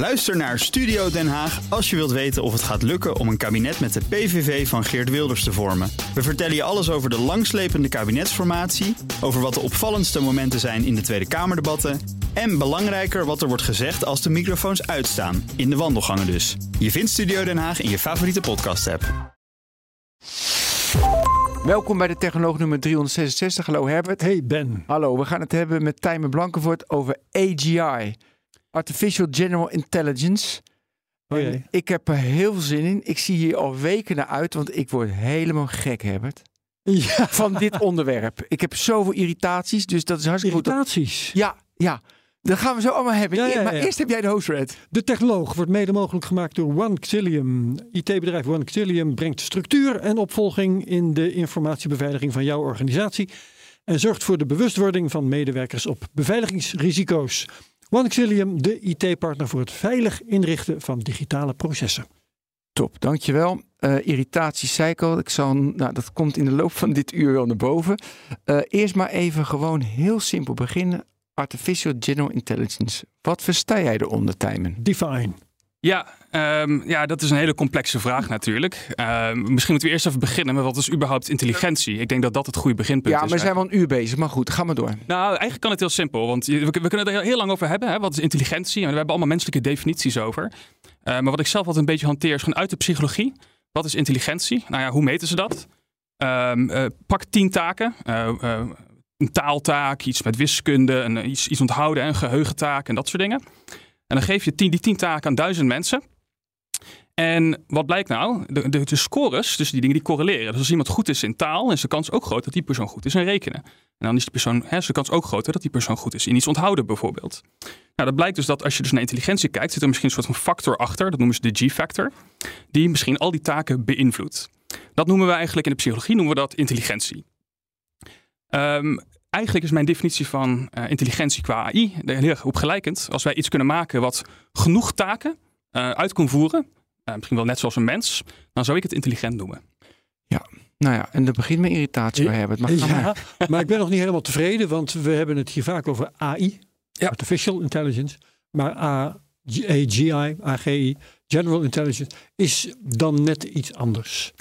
Luister naar Studio Den Haag als je wilt weten of het gaat lukken om een kabinet met de PVV van Geert Wilders te vormen. We vertellen je alles over de langslepende kabinetsformatie, over wat de opvallendste momenten zijn in de Tweede Kamerdebatten en belangrijker wat er wordt gezegd als de microfoons uitstaan, in de wandelgangen dus. Je vindt Studio Den Haag in je favoriete podcast-app. Welkom bij de Technoloog nummer 366. Hallo Herbert. Hey Ben. Hallo, we gaan het hebben met Tijmen Blankenvoort over AGI. Artificial General Intelligence. Oh jee. ik heb er heel veel zin in. Ik zie hier al weken naar uit, want ik word helemaal gek, Herbert. Ja, Van dit onderwerp. Ik heb zoveel irritaties, dus dat is hartstikke goed. irritaties. Ja, ja. Dat gaan we zo allemaal hebben. Ja, ja, Maar eerst heb jij de host read. De Technoloog wordt mede mogelijk gemaakt door OneXillium. IT-bedrijf OneXillium brengt structuur en opvolging in de informatiebeveiliging van jouw organisatie. En zorgt voor de bewustwording van medewerkers op beveiligingsrisico's. OneXillium, de IT-partner voor het veilig inrichten van digitale processen. Top, dankjewel. Ik. Ik zal, nou, dat komt in de loop van dit uur wel naar boven. Eh, eerst maar even gewoon heel simpel beginnen. Artificial General Intelligence. Wat versta jij eronder, Tijmen? Define. Ja, ehm, ja, dat is een hele complexe vraag natuurlijk. Ehm, misschien moeten we eerst even beginnen met wat is überhaupt intelligentie? Ik denk dat dat het goede beginpunt Ja, is. maar we zijn wel een uur bezig. Maar goed, ga maar door. Nou, eigenlijk kan het heel simpel, want we, we kunnen het er heel lang over hebben. Hè? Wat is intelligentie? En we hebben allemaal menselijke definities over. Eh, maar wat ik zelf altijd een beetje hanteer is gewoon uit de psychologie. Wat is intelligentie? Nou ja, hoe meten ze dat? Ehm, eh, pak tien taken. Eh, een taaltaak, iets met wiskunde, een, iets, iets onthouden, een geheugentaak en dat soort dingen. En dan geef je tien, die tien taken aan duizend mensen. En wat blijkt nou? De, de, de scores, dus die dingen die correleren. Dus als iemand goed is in taal, is de kans ook groot dat die persoon goed is in rekenen. En dan is die persoon, hè, is de kans ook groter dat die persoon goed is in iets onthouden bijvoorbeeld. Nou, dat blijkt dus dat als je dus naar intelligentie kijkt, zit er misschien een soort van factor achter. Dat noemen ze de G-factor. Die misschien al die taken beïnvloedt. Dat noemen we eigenlijk in de psychologie noemen we dat intelligentie. Ehm, eigenlijk is mijn definitie van eh, intelligentie qua AI heel erg op gelijkend. Als wij iets kunnen maken wat genoeg taken eh, uit kan voeren, eh, misschien wel net zoals een mens, dan zou ik het intelligent noemen. Nou ja, en er begint met irritatie bij Herbert. Maar maar. Ja, maar ik ben nog niet helemaal tevreden, want we hebben het hier vaak over AI, Ja. Artificial Intelligence. Maar AGI, AGI, General Intelligence, is dan net iets anders.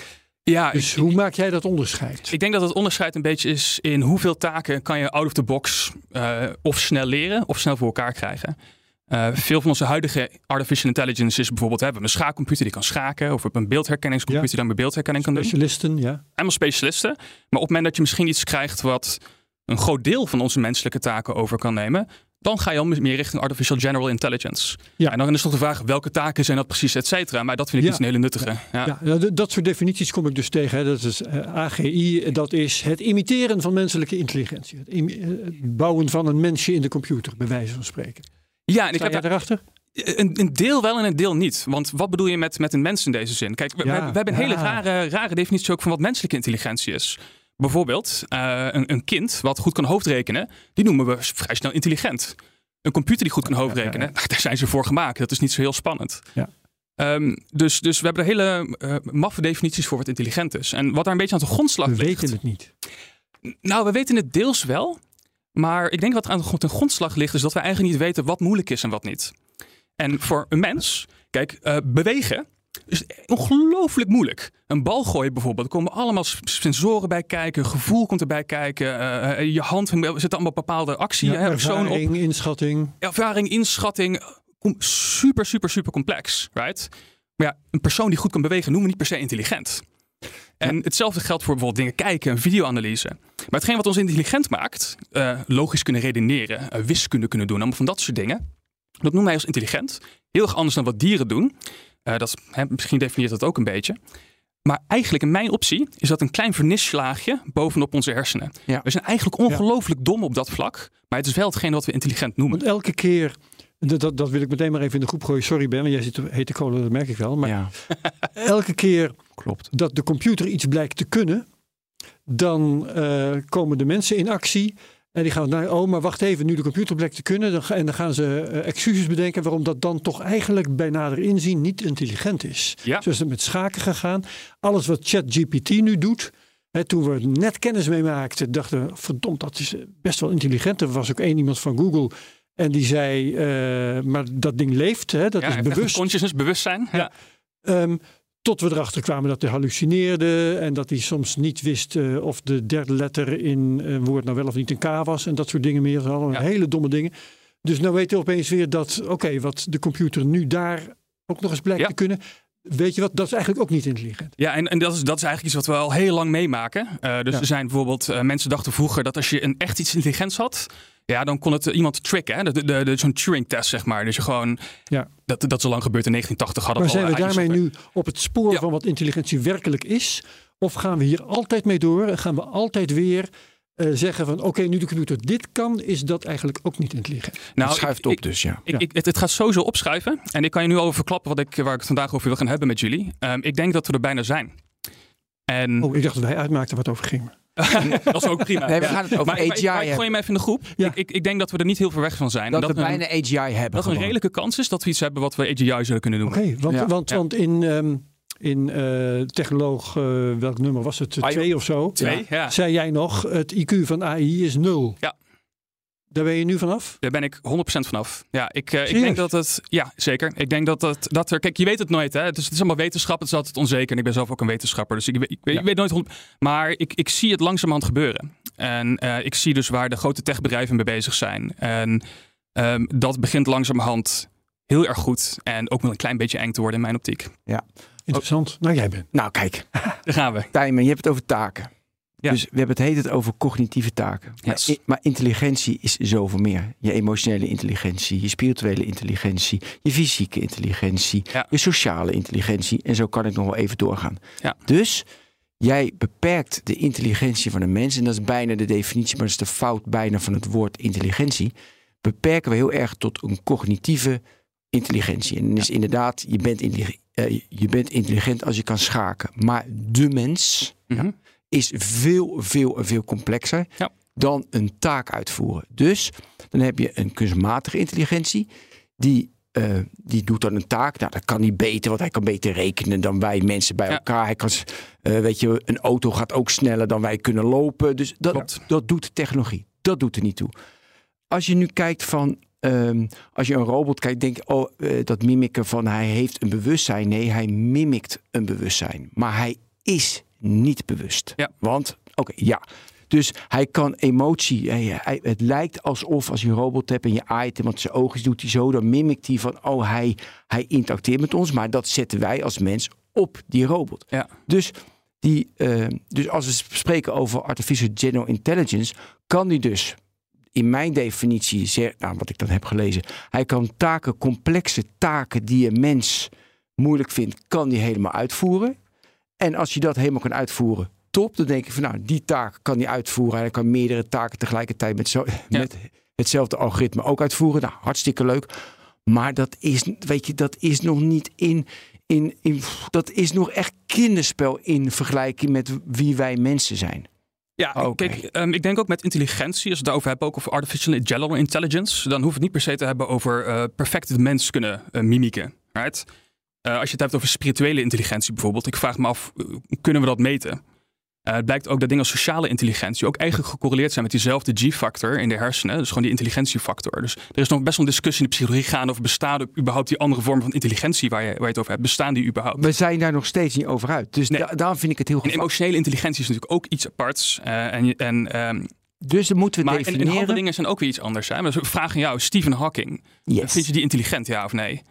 Ja, Dus ik, hoe maak jij dat onderscheid? ik denk dat het onderscheid een beetje is in hoeveel taken kan je out of the box eh, of snel leren of snel voor elkaar krijgen. Eh, veel van onze huidige artificial intelligence is bijvoorbeeld, hè, we hebben een schaakcomputer die kan schaken, of we hebben een beeldherkenningscomputer die dan met beeldherkenning kan doen. Specialisten, ja. Helemaal specialisten. Maar op het moment dat je misschien iets krijgt wat een groot deel van onze menselijke taken over kan nemen, dan ga je al meer richting artificial general intelligence. Ja. En dan is toch de vraag, welke taken zijn dat precies, et cetera. Maar dat vind ik Ja. niet een hele nuttige. Ja. Ja, dat soort definities kom ik dus tegen. Hè. Dat is eh, AGI, dat is het imiteren van menselijke intelligentie. Het, eh, het bouwen van een mensje in de computer, bij wijze van spreken. Ja, en ik heb jij daar erachter? een, een deel wel en een deel niet. Want wat bedoel je met, met een mens in deze zin? Kijk, we, Ja, we, we hebben een hele ja. rare, rare definitie ook van wat menselijke intelligentie is. Bijvoorbeeld, eh, een, een kind wat goed kan hoofdrekenen, die noemen we vrij snel intelligent. Een computer die goed kan hoofdrekenen, daar zijn ze voor gemaakt. Dat is niet zo heel spannend. Ja. Ehm, dus, dus we hebben er hele eh, maffe definities voor wat intelligent is. En wat daar een beetje aan de grondslag We ligt. weten het niet. Nou, we weten het deels wel. Maar ik denk wat aan de grondslag ligt, is dat we eigenlijk niet weten wat moeilijk is en wat niet. En voor een mens, kijk, eh, bewegen is ongelooflijk moeilijk. Een bal gooien bijvoorbeeld, er komen allemaal sensoren bij kijken, gevoel komt erbij kijken, eh, eh, je hand, zitten allemaal bepaalde actie, Ja, op, ervaring, inschatting. ervaring, inschatting, super, super, super complex, right? Maar ja, een persoon die goed kan bewegen noemen we niet per se intelligent. En hetzelfde geldt voor bijvoorbeeld dingen kijken, een videoanalyse. Maar hetgeen wat ons intelligent maakt, eh, logisch kunnen redeneren, wiskunde kunnen doen, allemaal van dat soort dingen, dat noemen wij als intelligent. Heel erg anders dan wat dieren doen. Eh, dat, is- hè, misschien definieert dat ook een beetje. Maar eigenlijk in mijn optie is dat een klein vernislaagje bovenop onze hersenen. Ja. We zijn eigenlijk ongelooflijk dom op dat vlak. Maar het is wel hetgeen wat we intelligent noemen. Want elke keer, dat, dat, dat wil ik meteen maar even in de groep gooien. Sorry Ben, want jij zit hete kolen, dat merk ik wel. Maar Ja, elke keer klopt. dat de computer iets blijkt te kunnen, dan eh, komen de mensen in actie. En die gaan naar, oh, maar wacht even, nu de computer blijkt te kunnen. Dan, en dan gaan ze eh, excuses bedenken waarom dat dan toch eigenlijk bij nader inzien niet intelligent is. Ja. Zo is het met schaken gegaan. Alles wat ChatGPT nu doet. Hè, toen we er net kennis mee maakten, dachten we, verdomd, dat is eh, best wel intelligent. Er was ook één iemand van Google. En die zei, eh, maar dat ding leeft, hè, dat ja, is bewust. consciousness, bewustzijn. Ja. Ehm, tot we erachter kwamen dat hij hallucineerde en dat hij soms niet wist eh, of de derde letter in een woord nou wel of niet een K was en dat soort dingen meer. Allemaal Ja. hele domme dingen. Dus nou weten we opeens weer dat, oké, wat de computer nu daar ook nog eens blijkt Ja. te kunnen. Weet je wat, dat is eigenlijk ook niet intelligent. Ja, en, en dat, is, dat is eigenlijk iets wat we al heel lang meemaken. Eh, dus Ja. er zijn bijvoorbeeld, eh, mensen dachten vroeger dat als je een echt iets intelligents had, ja, dan kon het eh, iemand tricken. Hè? De, de, de, Zo'n Turing-test, zeg maar. Dus je gewoon, Ja. dat, dat is al lang gebeurd in 1980 hadden Maar we zijn we daarmee nu op het spoor Ja. van wat intelligentie werkelijk is? Of gaan we hier altijd mee door en gaan we altijd weer eh, zeggen van oké, nu de computer dit kan, is dat eigenlijk ook niet intelligent? Nou, het schuift ik- op ik- dus, ja. Ik, Ja. ik, het, het gaat sowieso opschuiven. En ik kan je nu al verklappen wat ik, waar ik het vandaag over wil gaan hebben met jullie. Ehm, ik denk dat we er bijna zijn. En Oh, ik dacht dat wij uitmaakten wat over ging. dat is ook prima. Nee, we gaan het over maar, ik- AGI maar ik gooi hem even in de groep. Ja. Ik, ik, ik denk dat we er niet heel ver weg van zijn. Dat, En we een- bijna AGI hebben. dat er een gewoon. redelijke kans is dat we iets hebben wat we AGI zullen kunnen Oké, noemen. want, Ja. want, Ja. want in, ehm, in eh, technoloog, eh, welk nummer was het? Twee of zo? Twee, ja. Zei jij nog, het IQ van AI is nul. Ja. Daar ben je nu vanaf? Daar ben ik 100% vanaf. Ja, ik, eh, ik denk dat het. Ja, zeker. Ik denk dat, het, dat er. Kijk, je weet het nooit. Hè? Het, is, het is allemaal wetenschap. Het is altijd onzeker. En ik ben zelf ook een wetenschapper. Dus ik, weet- ik, weet- ik weet nooit. 100 Maar ik, ik zie het langzamerhand gebeuren. En eh, ik zie dus waar de grote techbedrijven mee bezig zijn. En ehm, dat begint langzamerhand heel erg goed. En ook wel een klein beetje eng te worden in mijn optiek. Interessant. Nou, jij bent. Nou, kijk. Daar gaan we. Tijmen, je hebt het over taken. Ja. Dus we hebben het heet het over cognitieve taken. Maar, Yes. maar intelligentie is zoveel meer. Je emotionele intelligentie, je spirituele intelligentie, je fysieke intelligentie, Ja. je sociale intelligentie. En zo kan ik nog wel even doorgaan. Ja. Dus jij beperkt de intelligentie van een mens. En dat is bijna de definitie, maar dat is de fout bijna van het woord intelligentie. Beperken we heel erg tot een cognitieve intelligentie. En dus inderdaad, je bent, eh, je bent intelligent als je kan schaken. Maar de mens Mhm. Is veel, veel, veel complexer Ja. dan een taak uitvoeren. Dus dan heb je een kunstmatige intelligentie. Die, eh, die doet dan een taak. Nou, dat kan hij beter, want hij kan beter rekenen dan wij mensen bij Ja. elkaar. Hij kan, eh, weet je, een auto gaat ook sneller dan wij kunnen lopen. Dus dat, Klopt. dat doet technologie. Dat doet er niet toe. Als je nu kijkt van, ehm, als je een robot kijkt, denk je, oh, eh, dat mimiken van hij heeft een bewustzijn. Nee, hij mimikt een bewustzijn. Maar hij is niet bewust. Ja. Want, oké, ja. Dus hij kan emotie. Hij, hij- het lijkt alsof als je een robot hebt en je aait hem, want zijn ogen doet hij zo, dan mimikt hij van, oh, hij, hij interacteert met ons. Maar dat zetten wij als mens op die robot. Ja. Dus, die, eh, dus als we spreken over artificial general intelligence, kan die dus in mijn definitie, nou, wat ik dan heb gelezen, hij kan taken, complexe taken die een mens moeilijk vindt, kan die helemaal uitvoeren. En als je dat helemaal kan uitvoeren, top, dan denk ik van nou, die taak kan die uitvoeren. En hij kan meerdere taken tegelijkertijd met, zo, met hetzelfde algoritme ook uitvoeren. Nou, hartstikke leuk. Maar dat is, weet je, dat is nog niet in, in, in dat is nog echt kinderspel in vergelijking met wie wij mensen zijn. Ja, kijk, ehm, ik denk ook met intelligentie, als we het daarover hebben, ook over artificial general intelligence, dan we het niet per se te hebben over eh perfect de mens kunnen eh, mimiken. Right? Eh, als je het hebt over spirituele intelligentie bijvoorbeeld, ik vraag me af, eh, kunnen we dat meten? Eh, het blijkt ook dat dingen als sociale intelligentie ook eigenlijk gecorreleerd zijn met diezelfde G-factor in de hersenen. Dus gewoon die intelligentiefactor. Dus er is nog best wel een discussie in de psychologie gaande over bestaan er überhaupt die andere vormen van intelligentie waar je, waar je het over hebt. Bestaan die überhaupt? We zijn daar nog steeds niet over uit. Dus Nee. da- daarom vind ik het heel En gevaarlijk. emotionele intelligentie is natuurlijk ook iets aparts. En, en ehm, Dus dan moeten we Maar en, en definiëren. handelingen zijn ook weer iets anders. Hè? Dus ik vraag aan jou, Stephen Hawking. Yes. Vind je die intelligent, ja of nee?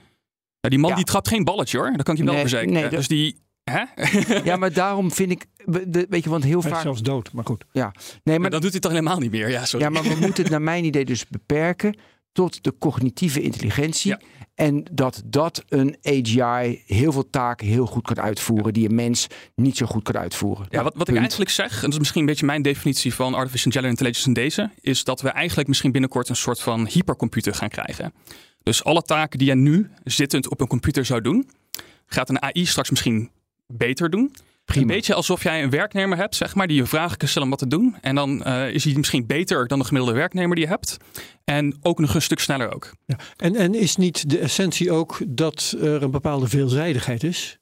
Nou, die man Ja. die trapt geen balletje hoor. Dat kan ik je wel Nee, verzekeren. nee, Dus die... Hè? Ja, maar daarom vind ik, de- weet je, want heel Hij is vaak. zelfs dood, maar goed. Nee, Maar dan doet hij het toch helemaal niet meer. Ja, sorry. ja, maar we moeten het naar mijn idee dus beperken tot de cognitieve intelligentie. Ja. En dat dat een AGI heel veel taken heel goed kan uitvoeren die een mens niet zo goed kan uitvoeren. Ja, wat, wat ik eigenlijk zeg, en dat is misschien een beetje mijn definitie van artificial general intelligence in deze, is dat we eigenlijk misschien binnenkort een soort van hypercomputer gaan krijgen. Dus alle taken die je nu zittend op een computer zou doen, gaat een AI straks misschien beter doen. Prima. Een beetje alsof jij een werknemer hebt, zeg maar, die je vragen kan stellen om wat te doen. En dan eh, is hij misschien beter dan de gemiddelde werknemer die je hebt. En ook nog een stuk sneller ook. Ja. En, en is niet de essentie ook dat er een bepaalde veelzijdigheid is?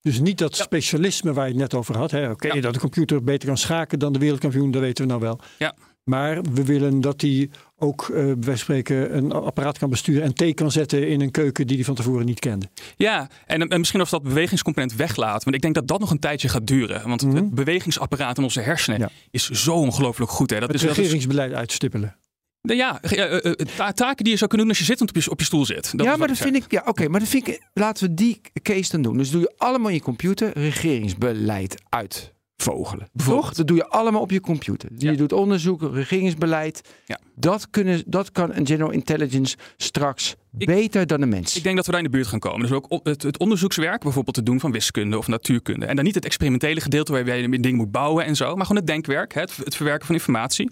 Dus niet dat Ja. specialisme waar je het net over had. hè, Oké, Ja. dat de computer beter kan schaken dan de wereldkampioen, dat weten we nou wel. Ja. Maar we willen dat hij ook, uh, bij wijze van spreken, een apparaat kan besturen en thee kan zetten in een keuken die hij van tevoren niet kende. Ja, en, en misschien als dat bewegingscomponent weglaat. Want ik denk dat dat nog een tijdje gaat duren. Want Mhm. het bewegingsapparaat in onze hersenen Ja. is zo ongelooflijk goed. Hè. Dat Het is, dat is- regeringsbeleid uitstippelen. ja, eh, eh, eh, ta- taken die je zou kunnen doen als je zittend op je, op je stoel zit. Dat ja, maar dat vind ik. Ja, oké, maar dat vind ik. Laten we die case dan doen. Dus doe je allemaal in je computer regeringsbeleid uitvogelen. Bijvoorbeeld. Toch? Dat doe je allemaal op je computer. Ja. Je doet onderzoek, regeringsbeleid. Ja. Dat, kunnen, dat kan een general intelligence straks Ik- beter dan een mens. Ik denk dat we daar in de buurt gaan komen. Dus ook het, het onderzoekswerk bijvoorbeeld te doen van wiskunde of natuurkunde. En dan niet het experimentele gedeelte waarbij je dingen moet bouwen en zo. Maar gewoon het denkwerk, het, het verwerken van informatie.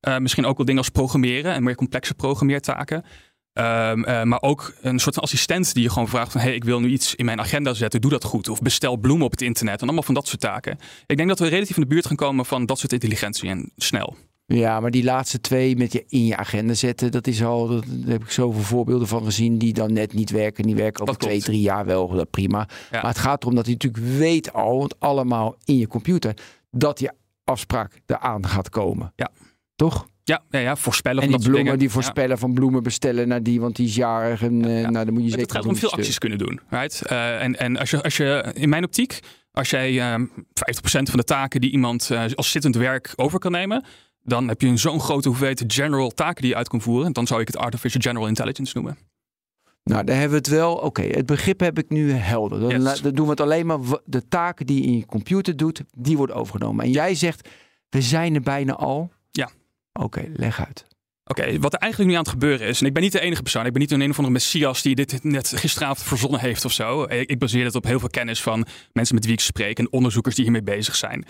Eh, misschien ook wel dingen als programmeren en meer complexe programmeertaken. Ehm, eh, maar ook een soort van assistent die je gewoon vraagt van... hey, ik wil nu iets in mijn agenda zetten, doe dat goed. Of bestel bloemen op het internet en allemaal van dat soort taken. Ik denk dat we relatief in de buurt gaan komen van dat soort intelligentie en snel. Ja, maar die laatste twee met je in je agenda zetten, dat is al, dat, daar heb ik zoveel voorbeelden van gezien die dan net niet werken. Die werken over twee, drie jaar wel, dat prima. Ja. Maar het gaat erom dat je natuurlijk weet al, want allemaal in je computer, dat je afspraak eraan gaat komen. Ja. Toch? Ja, ja, ja voorspellen En van die dat bloemen, dingen. die Ja. voorspellen van bloemen bestellen naar die, want die is jarig. En eh, ja. nou, dan moet je Het zeker gaat om veel acties kunnen doen. Right? Eh, en en als, je, als je, in mijn optiek, als jij ehm 50% van de taken die iemand eh, als zittend werk over kan nemen, dan heb je een zo'n grote hoeveelheid general taken die je uit kan voeren. Dan zou ik het artificial general intelligence noemen. Nou, daar hebben we het wel. Oké, het begrip heb ik nu helder. Dan, Yes. la- dan doen we het alleen maar. De taken die je in je computer doet, die worden overgenomen. En jij zegt, we zijn er bijna al. Oké, leg uit. Oké, wat er eigenlijk nu aan het gebeuren is, en ik ben niet de enige persoon, ik ben niet een een of andere messias die dit net gisteravond verzonnen heeft of zo. Ik, baseer het op heel veel kennis van mensen met wie ik spreek en onderzoekers die hiermee bezig zijn.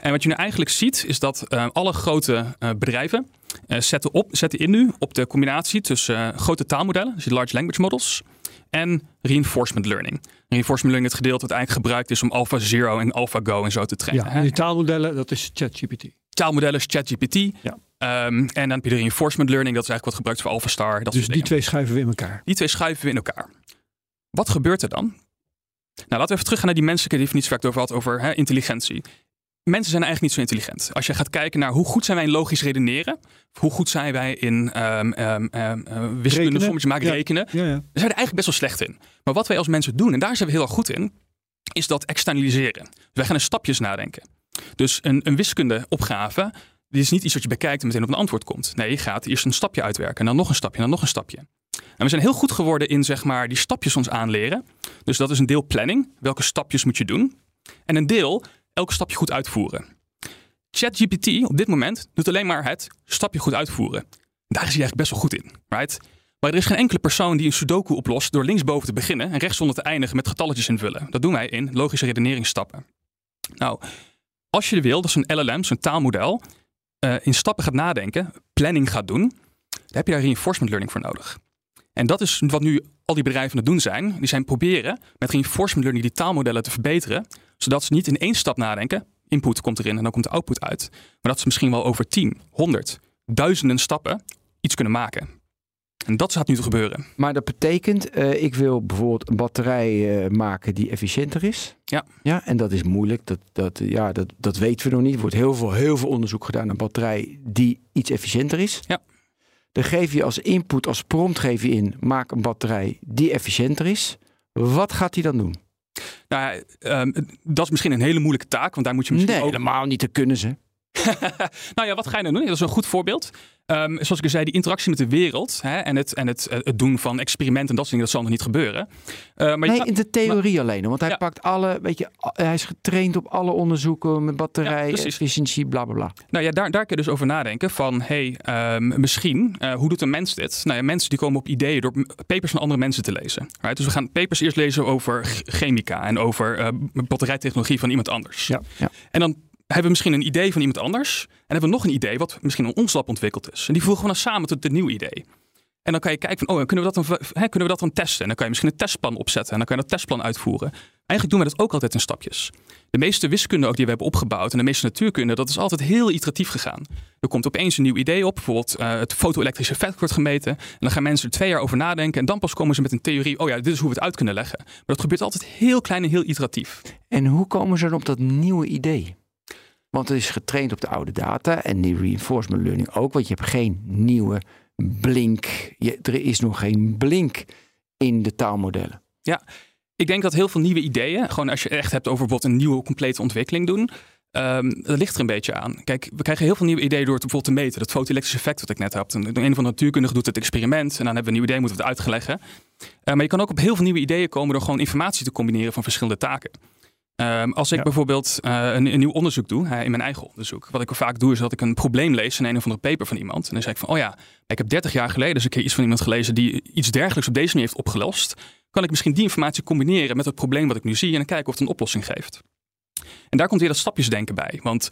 En wat je nu eigenlijk ziet, is dat eh, alle grote eh, bedrijven eh, zetten, op, zetten in nu op de combinatie tussen grote taalmodellen, dus die large language models, en reinforcement learning. Reinforcement learning, het gedeelte dat eigenlijk gebruikt is om AlphaZero en AlphaGo en zo te trainen. Ja, die taalmodellen, dat is ChatGPT. Taalmodellen is ChatGPT. Ja. Ehm, en dan heb je de reinforcement learning, dat is eigenlijk wat gebruikt voor AlphaStar. Dat Dus die dingen. twee schuiven we in elkaar. Die twee schuiven we in elkaar. Wat gebeurt er dan? Nou, laten we even teruggaan naar die menselijke definitie waar ik het over had, over hè, intelligentie. Mensen zijn eigenlijk niet zo intelligent. Als je gaat kijken naar hoe goed zijn wij in logisch redeneren, hoe goed zijn wij in eh, wiskunde, sommetjes maken, Ja. rekenen, Ja, ja. daar zijn we eigenlijk best wel slecht in. Maar wat wij als mensen doen, en daar zijn we heel erg goed in, is dat externaliseren. Dus wij gaan in stapjes nadenken. Dus een, een wiskundeopgave, die is niet iets wat je bekijkt en meteen op een antwoord komt. Nee, je gaat eerst een stapje uitwerken, en dan nog een stapje, en dan nog een stapje. En we zijn heel goed geworden in zeg maar, die stapjes ons aanleren. Dus dat is een deel planning. Welke stapjes moet je doen? En een deel elke stapje goed uitvoeren. ChatGPT op dit moment doet alleen maar het stapje goed uitvoeren. Daar is hij eigenlijk best wel goed in. Right? Maar er is geen enkele persoon die een sudoku oplost door linksboven te beginnen en rechtsonder te eindigen met getalletjes invullen. Dat doen wij in logische redeneringsstappen. Nou, als je wil dat zo'n LLM, zo'n taalmodel, eh, in stappen gaat nadenken, planning gaat doen, dan heb je daar reinforcement learning voor nodig. En dat is wat nu al die bedrijven aan het doen zijn. Die zijn proberen met reinforcement learning die taalmodellen te verbeteren, zodat ze niet in één stap nadenken. Input komt erin en dan komt de output uit. Maar dat ze misschien wel over 10, 100, duizenden stappen iets kunnen maken. En dat gaat nu te gebeuren. Maar dat betekent, eh, ik wil bijvoorbeeld een batterij eh, maken die efficiënter is. Ja. ja en dat is moeilijk. Dat, dat, ja, dat, dat weten we nog niet. Er wordt heel veel, heel veel onderzoek gedaan naar een batterij die iets efficiënter is. Ja. Dan geef je als input, als prompt geef je in, maak een batterij die efficiënter is. Wat gaat hij dan doen? Nou, ehm, dat is misschien een hele moeilijke taak, want daar moet je misschien Nee, ook helemaal niet te kunnen ze. nou ja, wat ga je nou doen? Dat is een goed voorbeeld. Ehm, zoals ik al zei, die interactie met de wereld hè, en, het, en het, het doen van experimenten en dat soort dingen, dat zal nog niet gebeuren. Eh, maar nee, kan- in de theorie alleen. Want hij Ja. pakt alle, weet je, hij is getraind op alle onderzoeken met batterij, Ja, efficiëntie, bla bla bla. Nou ja, daar, daar kun je dus over nadenken van, hey, ehm, misschien, eh, hoe doet een mens dit? Nou ja, mensen die komen op ideeën door papers van andere mensen te lezen. Right? Dus we gaan papers eerst lezen over ch- chemica en over eh, batterijtechnologie van iemand anders. Ja. Ja. En dan hebben we misschien een idee van iemand anders en hebben we nog een idee wat misschien in ons lab ontwikkeld is. En die voegen we dan samen tot een nieuw idee. En dan kan je kijken van, oh, kunnen we dat dan, hè, kunnen we dat dan testen? En dan kan je misschien een testplan opzetten en dan kan je dat testplan uitvoeren. Eigenlijk doen we dat ook altijd in stapjes. De meeste wiskunde ook die we hebben opgebouwd en de meeste natuurkunde, dat is altijd heel iteratief gegaan. Er komt opeens een nieuw idee op, bijvoorbeeld eh, het foto-elektrische effect wordt gemeten. En dan gaan mensen er twee jaar over nadenken en dan pas komen ze met een theorie, oh ja, dit is hoe we het uit kunnen leggen. Maar dat gebeurt altijd heel klein en heel iteratief. En hoe komen ze dan op dat nieuwe idee? Want het is getraind op de oude data en die reinforcement learning ook. Want je hebt geen nieuwe blink. Je, er is nog geen blink in de taalmodellen. Ja, ik denk dat heel veel nieuwe ideeën, gewoon als je echt hebt over bijvoorbeeld een nieuwe complete ontwikkeling doen, Um, dat ligt er een beetje aan. Kijk, we krijgen heel veel nieuwe ideeën door het bijvoorbeeld te meten. Dat fotoelektrische effect wat ik net had. Een, een van de natuurkundigen doet het experiment. En dan hebben we een nieuw idee, moeten we het uitleggen. Uh, maar je kan ook op heel veel nieuwe ideeën komen door gewoon informatie te combineren van verschillende taken. Um, als ik ja. bijvoorbeeld uh, een, een, nieuw onderzoek doe, uh, in mijn eigen onderzoek. Wat ik vaak doe, is dat ik een probleem lees in een of andere paper van iemand. En dan zeg ik van, oh ja, ik heb 30 jaar geleden eens een keer iets van iemand gelezen die iets dergelijks op deze manier heeft opgelost. Kan ik misschien die informatie combineren met het probleem wat ik nu zie en dan kijken of het een oplossing geeft. En daar komt weer dat stapjesdenken bij. Want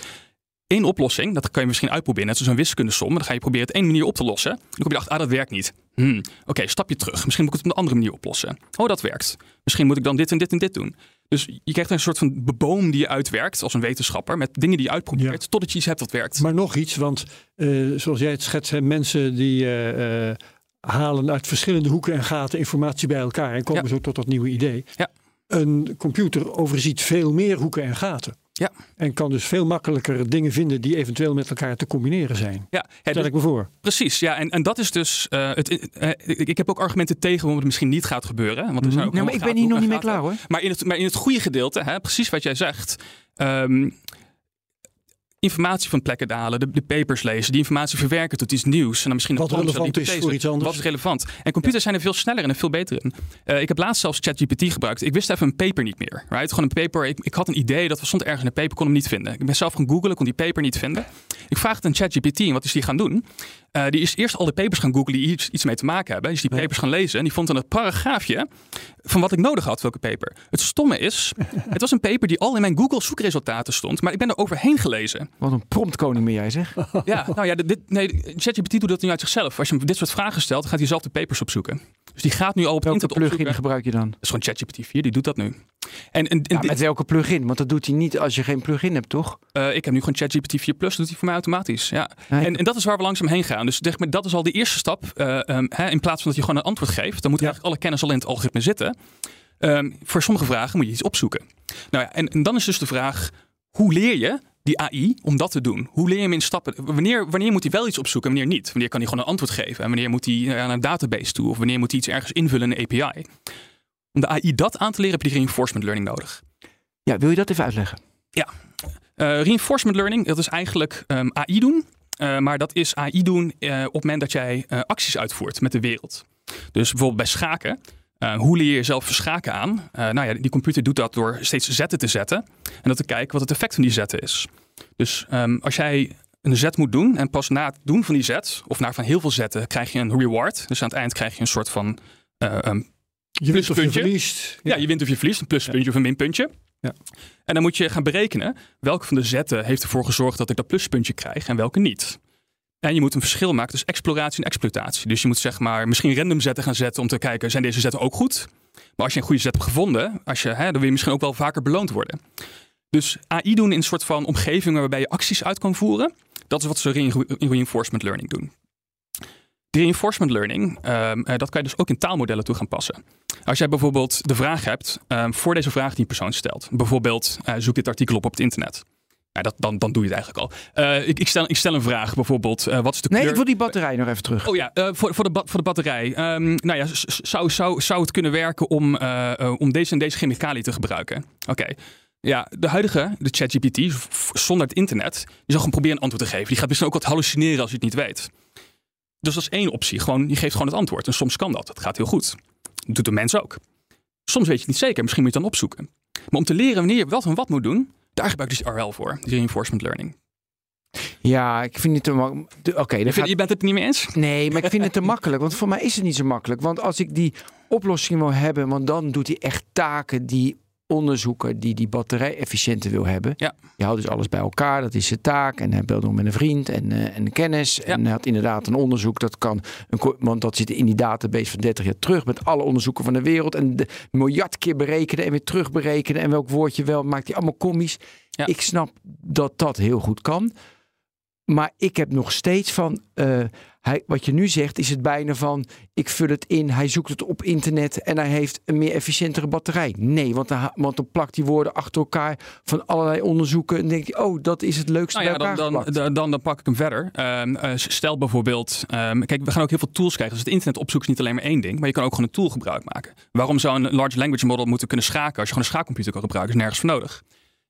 één oplossing, dat kan je misschien uitproberen, net zoals een wiskundesom. Dan ga je proberen het één manier op te lossen. Dan kom je achter, ah, dat werkt niet. Hmm, Oké, stapje terug. Misschien moet ik het op een andere manier oplossen. Oh, dat werkt. Misschien moet ik dan dit en dit en dit doen. Dus je krijgt een soort van beboom die je uitwerkt als een wetenschapper. Met dingen die je uitprobeert, ja. totdat je iets hebt dat werkt. Maar nog iets, want uh, zoals jij het schetst, mensen die... Uh, uh, halen uit verschillende hoeken en gaten informatie bij elkaar en komen ja. zo tot dat nieuwe idee. Ja. Een computer overziet veel meer hoeken en gaten. Ja. En kan dus veel makkelijker dingen vinden die eventueel met elkaar te combineren zijn. Ja, Stel dus, ik me voor. Precies, ja. En, en dat is dus. Uh, het, uh, ik heb ook argumenten tegen waarom het misschien niet gaat gebeuren. Want er zijn ook nou, maar ik ben hier nog niet mee klaar hoor. Maar in het, maar in het goede gedeelte, hè, precies wat jij zegt. Um, informatie van plekken dalen, de, de, papers lezen, die informatie verwerken tot iets nieuws. En dan misschien wat relevant is voor iets anders. Wat is relevant? En computers ja. zijn er veel sneller en er veel beter in. Uh, ik heb laatst zelfs ChatGPT gebruikt. Ik wist even een paper niet meer. Right? Gewoon een paper. Ik, ik had een idee dat stond ergens in een paper, kon hem niet vinden. Ik ben zelf gaan googlen, kon die paper niet vinden. Ik vraag het aan ChatGPT en wat is die gaan doen? Uh, die is eerst al de papers gaan googlen die iets, iets mee te maken hebben. Dus die papers gaan lezen en die vond dan het paragraafje van wat ik nodig had, welke paper. Het stomme is, het was een paper die al in mijn Google zoekresultaten stond, maar ik ben er overheen gelezen. Wat een promptkoning ben jij zeg. Ja, nou ja, dit, nee, ChatGPT doet dat nu uit zichzelf. Als je hem dit soort vragen stelt, gaat hij zelf de papers opzoeken. Dus die gaat nu al op welke internet plugin opzoeken. gebruik je dan? Dat is gewoon ChatGPT 4, die doet dat nu. En, en, en ja, met welke plugin? Want dat doet hij niet als je geen plugin hebt, toch? Uh, ik heb nu gewoon ChatGPT 4 Plus, doet hij voor mij automatisch. Ja. En, en, dat is waar we langzaam heen gaan. Dus dat is al de eerste stap. Uh, um, hè, in plaats van dat je gewoon een antwoord geeft, dan moet ja. eigenlijk alle kennis al in het algoritme zitten. Um, voor sommige vragen moet je iets opzoeken. Nou ja, en, en dan is dus de vraag: hoe leer je die AI om dat te doen? Hoe leer je hem in stappen? Wanneer, wanneer moet hij wel iets opzoeken en wanneer niet? Wanneer kan hij gewoon een antwoord geven? En wanneer moet hij aan een database toe? Of wanneer moet hij iets ergens invullen in een API? Om de AI dat aan te leren heb je die reinforcement learning nodig. Ja, wil je dat even uitleggen? Ja, uh, reinforcement learning, dat is eigenlijk um, AI doen. Uh, maar dat is AI doen uh, op het moment dat jij acties uitvoert met de wereld. Dus bijvoorbeeld bij schaken. Uh, hoe leer je jezelf schaken aan? Uh, nou ja, die computer doet dat door steeds zetten te zetten. En dat te kijken wat het effect van die zetten is. Dus um, als jij een zet moet doen en pas na het doen van die zet, of na van heel veel zetten, krijg je een reward. Dus aan het eind krijg je een soort van uh, um, je wint of je verliest. Ja. ja. je wint of je verliest, een pluspuntje ja. of een minpuntje. Ja. En dan moet je gaan berekenen welke van de zetten heeft ervoor gezorgd dat ik dat pluspuntje krijg en welke niet. En je moet een verschil maken tussen exploratie en exploitatie. Dus je moet zeg maar misschien random zetten gaan zetten om te kijken, zijn deze zetten ook goed? Maar als je een goede zet hebt gevonden, als je, hè, dan wil je misschien ook wel vaker beloond worden. Dus AI doen in een soort van omgevingen waarbij je acties uit kan voeren. Dat is wat ze in reinforcement learning doen. Die reinforcement learning, um, dat kan je dus ook in taalmodellen toe gaan passen. Als jij bijvoorbeeld de vraag hebt um, voor deze vraag die een persoon stelt. Bijvoorbeeld, uh, zoek dit artikel op op het internet. Ja, dat, dan, dan doe je het eigenlijk al. Uh, ik, ik, stel, ik stel een vraag bijvoorbeeld. Uh, wat is de nee, kleur? ik wil die batterij nog even terug. Oh ja, uh, voor, voor, de, voor de batterij. Um, nou ja, zou, zou, zou het kunnen werken om, om deze en deze chemicaliën te gebruiken? Oké. Okay. Ja, de huidige, de ChatGPT, zonder het internet, die zal gewoon proberen een antwoord te geven. Die gaat misschien ook wat hallucineren als je het niet weet. Dus dat is één optie. Gewoon, je geeft gewoon het antwoord. En soms kan dat. Dat gaat heel goed. Dat doet de mens ook. Soms weet je het niet zeker. Misschien moet je het dan opzoeken. Maar om te leren wanneer je wat en wat moet doen, daar gebruik ik dus RL voor, die reinforcement learning. Ja, ik vind het te makkelijk. Oké, okay, je, gaat... je bent het niet mee eens? Nee, maar ik vind het te makkelijk. Want voor mij is het niet zo makkelijk. Want als ik die oplossing wil hebben, want dan doet hij echt taken die onderzoeker die die batterij efficiënter wil hebben. Ja. Je houdt dus alles bij elkaar, dat is zijn taak. En hij belde nog met een vriend en, uh, en kennis. Ja. En hij had inderdaad een onderzoek dat kan, een, want dat zit in die database van 30 jaar terug met alle onderzoeken van de wereld. En de miljard keer berekenen en weer terug berekenen. En welk woordje wel, maakt hij allemaal commies. Ja. Ik snap dat dat heel goed kan. Maar ik heb nog steeds van, eh, hij, wat je nu zegt, is het bijna van, ik vul het in, hij zoekt het op internet en hij heeft een meer efficiëntere batterij. Nee, want dan, want dan plakt die woorden achter elkaar van allerlei onderzoeken en denk je, oh, dat is het leukste Nou ja, bij dan, elkaar dan, dan, dan, dan pak ik hem verder. Ehm, eh, stel bijvoorbeeld, ehm, kijk, we gaan ook heel veel tools krijgen. Dus het internet opzoeken is niet alleen maar één ding, maar je kan ook gewoon een tool gebruik maken. Waarom zou een large language model moeten kunnen schaken als je gewoon een schaakcomputer kan gebruiken? is nergens voor nodig.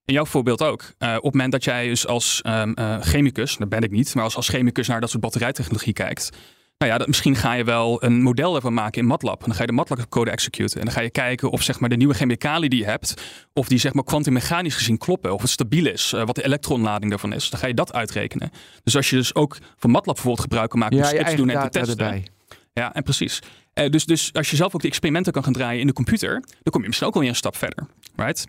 In jouw voorbeeld ook. Eh, op het moment dat jij dus als ehm, eh, chemicus, dat ben ik niet, maar als, als chemicus naar dat soort batterijtechnologie kijkt. Nou ja, dat, misschien ga je wel een model ervan maken in MATLAB. En dan ga je de MATLAB-code executen. En dan ga je kijken of zeg maar, de nieuwe chemicaliën die je hebt, of die zeg maar, kwantummechanisch gezien kloppen. Of het stabiel is, eh, wat de elektronlading daarvan is. Dan ga je dat uitrekenen. Dus als je dus ook van MATLAB bijvoorbeeld gebruik kan maken om ja, scripts te doen en te testen. erbij. Ja, en precies. Dus, dus als je zelf ook de experimenten kan gaan draaien in de computer, dan kom je misschien ook alweer een stap verder. Right?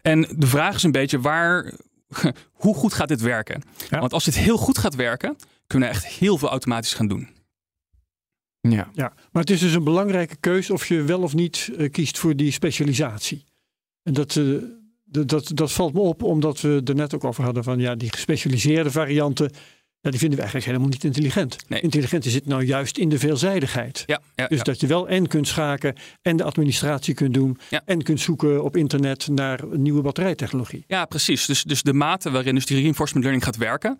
En de vraag is een beetje waar, hoe goed gaat dit werken? Ja. Want als dit heel goed gaat werken, kunnen we echt heel veel automatisch gaan doen. Ja. Ja, maar het is dus een belangrijke keus of je wel of niet eh, kiest voor die specialisatie. En dat, eh, d- dat, dat valt me op omdat we er net ook over hadden van ja, die gespecialiseerde varianten, die vinden we eigenlijk helemaal niet intelligent. Nee. Intelligent zit nou juist in de veelzijdigheid. Ja, ja, Dus ja. dat je wel en kunt schaken en de administratie kunt doen Ja. en kunt zoeken op internet naar nieuwe batterijtechnologie. ja precies. Dus, dus de mate waarin dus die reinforcement learning gaat werken,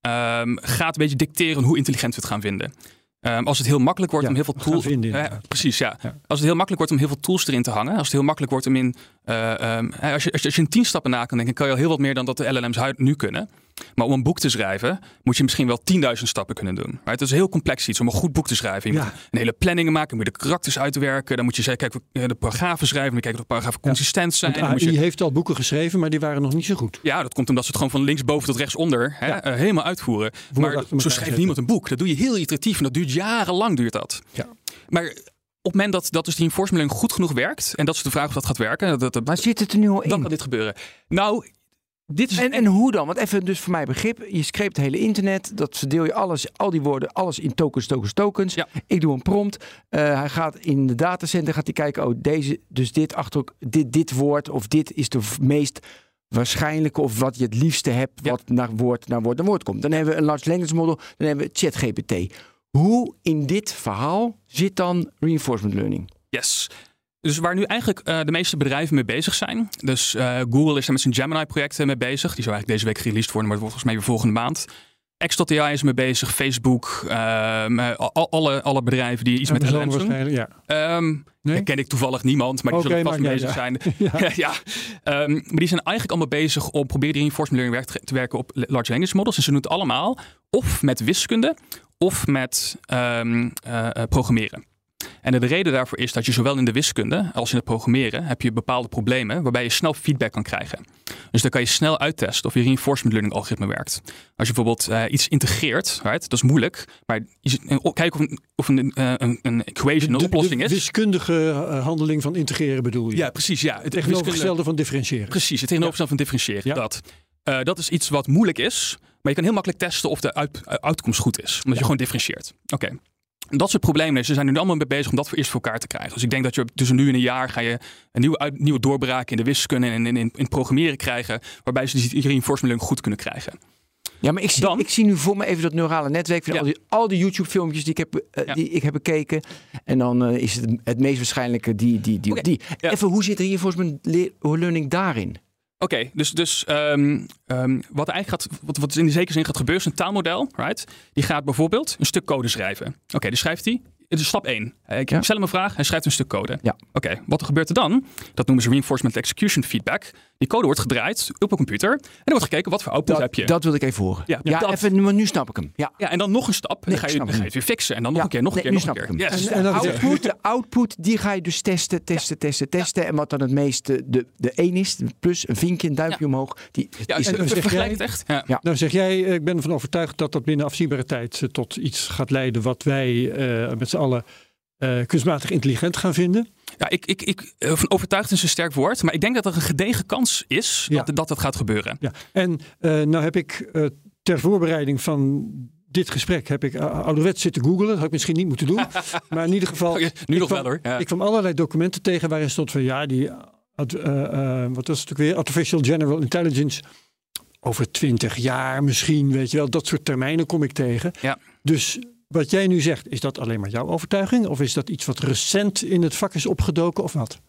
ehm, gaat een beetje dicteren hoe intelligent we het gaan vinden. Ehm, als het heel makkelijk wordt Ja, om heel veel tools. vinden, Ja, precies, ja. Ja. Als het heel makkelijk wordt om heel veel tools erin te hangen. Als het heel makkelijk wordt om in. Eh, ehm, als, je, als, je, als je in tien stappen na kan denken, kan je al heel wat meer dan dat de LLM's nu kunnen. Maar om een boek te schrijven, moet je misschien wel 10.000 stappen kunnen doen. Right? Dat is heel complex iets om een goed boek te schrijven. Je Ja. moet een hele planning maken, je moet de karakters uitwerken. Dan moet je zeggen, kijk, eh, de paragrafen schrijven. Dan kijken of de paragrafen consistent zijn. Want AI je, heeft al boeken geschreven, maar die waren nog niet zo goed. ja, dat komt omdat ze het gewoon van linksboven tot rechtsonder hè, Ja. eh, helemaal uitvoeren. maar zo schrijft niemand een boek. Dat doe je heel iteratief en dat duurt jarenlang duurt dat. Ja. Maar op het moment dat, dat dus die reinforcement learning goed genoeg werkt, en dat is de vraag of dat gaat werken, dat, dat, Maar zit het er nu al dan in? kan dit gebeuren. Nou, dit is En, en hoe dan? Want even dus voor mijn begrip. Je screept het hele internet. Dat verdeel je alles, al die woorden, alles in tokens, tokens, tokens. Ja. Ik doe een prompt. Eh, hij gaat in de datacenter gaat hij kijken. Oh, deze, dus dit achter dit, dit woord of dit is de meest waarschijnlijke of wat je het liefste hebt, Ja. wat naar woord naar woord naar woord komt. Dan hebben we een large language model. Dan hebben we ChatGPT. Hoe in dit verhaal zit dan reinforcement learning? Yes. Dus waar nu eigenlijk eh, de meeste bedrijven mee bezig zijn. Dus eh, Google is er met zijn Gemini-project mee bezig. Die zou eigenlijk deze week gereleased worden, maar het wordt volgens mij weer volgende maand. X.ai is mee bezig, Facebook, ehm, eh, al- alle, alle bedrijven die iets met LLM's doen. ja. Ehm, Nee? ken ik toevallig niemand, maar die Oké, zullen vast mee bezig zijn. Ja. ja, Ehm, maar die zijn eigenlijk allemaal bezig om proberen reinforcement learning werk te, werken op large language models. En ze doen het allemaal of met wiskunde of met eh, eh, programmeren. En de reden daarvoor is dat je zowel in de wiskunde als in het programmeren heb je bepaalde problemen waarbij je snel feedback kan krijgen. Dus dan kan je snel uittesten of je reinforcement learning algoritme werkt. Als je bijvoorbeeld eh, iets integreert, right, dat is moeilijk, maar en kijken of een, of een, eh, een, een equation een De- oplossing de is. wiskundige eh, handeling van integreren bedoel je? Ja, precies. Ja. Het Tegenovergestelde van differentiëren. Precies, het tegenovergestelde van differentiëren. Ja. Dat. Eh, dat is iets wat moeilijk is, maar je kan heel makkelijk testen of de uit, eh, uitkomst goed is. Omdat je gewoon differentieert. Oké. Dat soort problemen. Ze zijn er nu allemaal mee bezig om dat voor eerst voor elkaar te krijgen. Dus ik denk dat je tussen nu en een jaar ga je een nieuwe, uit- nieuwe doorbraak in de wiskunde en in, in, in programmeren krijgen. Waarbij ze die reinforcement learning goed kunnen krijgen. Ja, maar ik zie, Dan- ik zie nu voor me even dat neurale netwerk van Ja. al die, al die YouTube-filmpjes die ik heb, eh, Ja. die ik heb bekeken. En dan eh, is het het meest waarschijnlijke die, die, die, die. ja. Even, hoe zit reinforcement le- learning daarin? Oké, dus, dus ehm, ehm, wat eigenlijk gaat, wat, wat in zekere zin gaat gebeuren, is een taalmodel, right? Die gaat bijvoorbeeld een stuk code schrijven. Oké, dus schrijft hij. Het is stap 1. Ik Ja. stel hem een vraag, hij schrijft een stuk code. Ja. Oké, wat er gebeurt er dan? Dat noemen ze reinforcement execution feedback. Die code wordt gedraaid op een computer en er wordt gekeken wat voor output heb je. Dat, wil ik even horen. Ja, Ja, dat- even, maar nu snap ik hem. Ja. ja, en dan nog een stap. En Nee, dan ga je, dan ga je het weer fixen. En dan nog Ja. een keer, nog een Nee, keer, nu nog een keer. ik hem. Yes. En- en dan- Output, de output, die ga je dus testen, testen, testen, testen. En wat dan het meeste de, de 1 is, de plus, een vinkje, een duimpje omhoog. Die, ja, is en, dan zeg jij- het echt. Ja. Ja. Nou zeg jij, eh, ik ben ervan overtuigd dat dat binnen afzienbare tijd eh, tot iets gaat leiden wat wij eh, met z'n allen eh, kunstmatig intelligent gaan vinden. Ja, ik, ik, ik, eh, van overtuigd is een sterk woord, maar ik denk dat er een gedegen kans is Ja. dat, dat gaat gebeuren. Ja. En eh, nou heb ik ter voorbereiding van dit gesprek heb ik uh, ouderwets zitten googlen. Dat had ik misschien niet moeten doen. maar in ieder geval, Oké, nu nog kwam- wel hoor. Ja. ik kwam allerlei documenten tegen waarin stond van ja, die, wat was het ook weer? Artificial General Intelligence over twintig jaar misschien, weet je wel. Dat soort termijnen kom ik tegen. Ja. Dus wat jij nu zegt, is dat alleen maar jouw overtuiging? Of is dat iets wat recent in het vak is opgedoken of wat?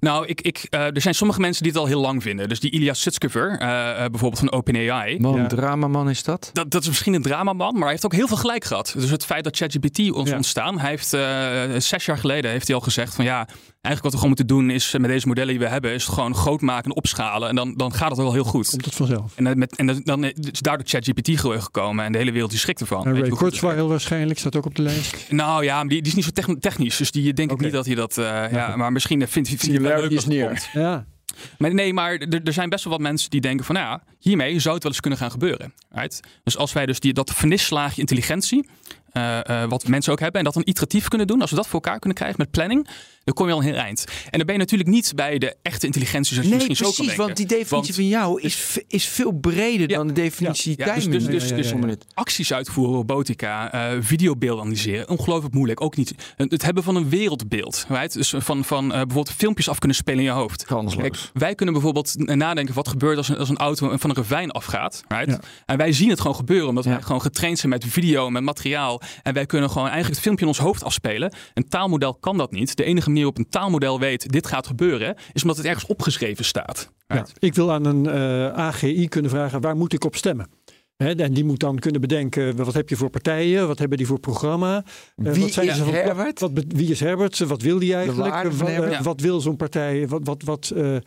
Nou, ik, ik, uh, er zijn sommige mensen die het al heel lang vinden. Dus die Ilya Sutskever, uh, uh, bijvoorbeeld van OpenAI. Man, Ja. dramaman is dat? Dat, dat is misschien een dramaman, maar hij heeft ook heel veel gelijk gehad. Dus het feit dat ChatGPT ons Ja. ontstaan, hij heeft uh, zes jaar geleden heeft hij al gezegd van ja, eigenlijk wat we gewoon moeten doen is met deze modellen die we hebben, is het gewoon groot maken en opschalen. En dan, dan gaat het wel heel goed. Komt het vanzelf? En, met, en dan- dan is daardoor ChatGPT gekomen en de hele wereld die schrikt ervan. En Ray Kurzweil waarschijnlijk staat ook op de lijst. Nou ja, maar die, die is niet zo techn- technisch. Dus die denk ik niet dat hij dat. eh, ja, maar misschien vindt vindt hij het wel leuk als het neer. komt. Ja, Maar nee, maar er, er zijn best wel wat mensen die denken van, nou ja, hiermee zou het wel eens kunnen gaan gebeuren. Right? Dus als wij dus die, dat vernislaagje intelligentie, eh, eh, wat mensen ook hebben, en dat dan iteratief kunnen doen, als we dat voor elkaar kunnen krijgen met planning, dan kom je al een heel eind. En dan ben je natuurlijk niet bij de echte intelligentie zoals je Nee, misschien zo kan precies, want die definitie Want- van jou is, v- is veel breder Ja. dan de definitie Ja, dus, dus, dus, Ja, ja, dus ja, ja. acties uitvoeren, robotica, eh videobeelden analyseren, ongelooflijk moeilijk. Ook niet het hebben van een wereldbeeld. Right? Dus van, van eh, bijvoorbeeld filmpjes af kunnen spelen in je hoofd. Kijk, wij kunnen bijvoorbeeld nadenken wat gebeurt als een, als een auto van een ravijn afgaat. Right? En wij zien het gewoon gebeuren, omdat wij gewoon getraind zijn met video, met materiaal. En wij kunnen gewoon eigenlijk het filmpje in ons hoofd afspelen. Een taalmodel kan dat niet. De enige manier waarop een taalmodel weet dit gaat gebeuren, is omdat het ergens opgeschreven staat. ja. Ik wil aan een eh, AGI kunnen vragen, waar moet ik op stemmen? Hè, en die moet dan kunnen bedenken, wat heb je voor partijen? Wat hebben die voor programma? Eh, Wie wat zijn is ze van Herbert? Wat, wie is Herbert? Wat wil die eigenlijk? Wat, eh, Herbert. Ja. wat wil zo'n partij? Wat, wat, wat, eh, eh,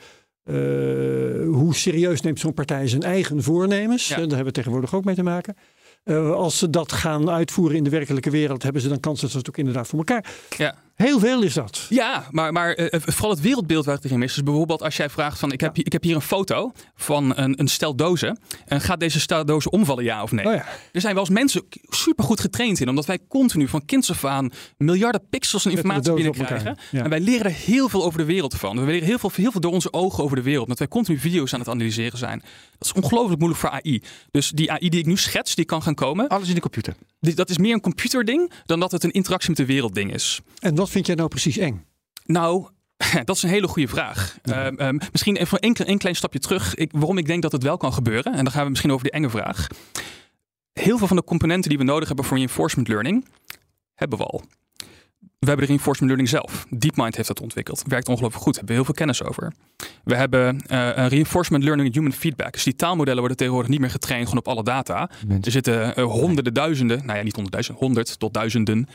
hoe serieus neemt zo'n partij zijn eigen voornemens? Ja. Eh, Daar hebben we tegenwoordig ook mee te maken. Eh, als ze dat gaan uitvoeren in de werkelijke wereld, hebben ze dan kans dat ze het ook inderdaad voor elkaar. Ja. Heel veel is dat. Ja, maar, maar eh, vooral het wereldbeeld waar het erin is. Dus bijvoorbeeld als jij vraagt van ik heb, ik heb hier een foto van een, een stel dozen. En gaat deze stel dozen omvallen ja of nee? Oh ja. Er zijn wel eens mensen supergoed getraind in. Omdat wij continu van kinds af aan miljarden pixels en informatie binnenkrijgen. ja. En wij leren er heel veel over de wereld van. We leren heel veel, heel veel door onze ogen over de wereld. Omdat wij continu video's aan het analyseren zijn. Dat is ongelooflijk moeilijk voor AI. Dus die AI die ik nu schets, die kan gaan komen. Alles in de computer. die- Dat is meer een computerding dan dat het een interactie met de wereld ding is. En wat vind jij nou precies eng? Nou, dat is een hele goede vraag. Ehm, ehm, misschien even een, een klein stapje terug. Ik, waarom ik denk dat het wel kan gebeuren. En dan gaan we misschien over die enge vraag. Heel veel van de componenten die we nodig hebben voor reinforcement learning, hebben we al. We hebben de reinforcement learning zelf. DeepMind heeft dat ontwikkeld. Werkt ongelooflijk goed. Hebben we heel veel kennis over. We hebben eh, een reinforcement learning human feedback. Dus die taalmodellen worden tegenwoordig niet meer getraind gewoon op alle data. Er zitten eh, honderden, duizenden, nou ja, niet honderdduizend, honderd tot duizenden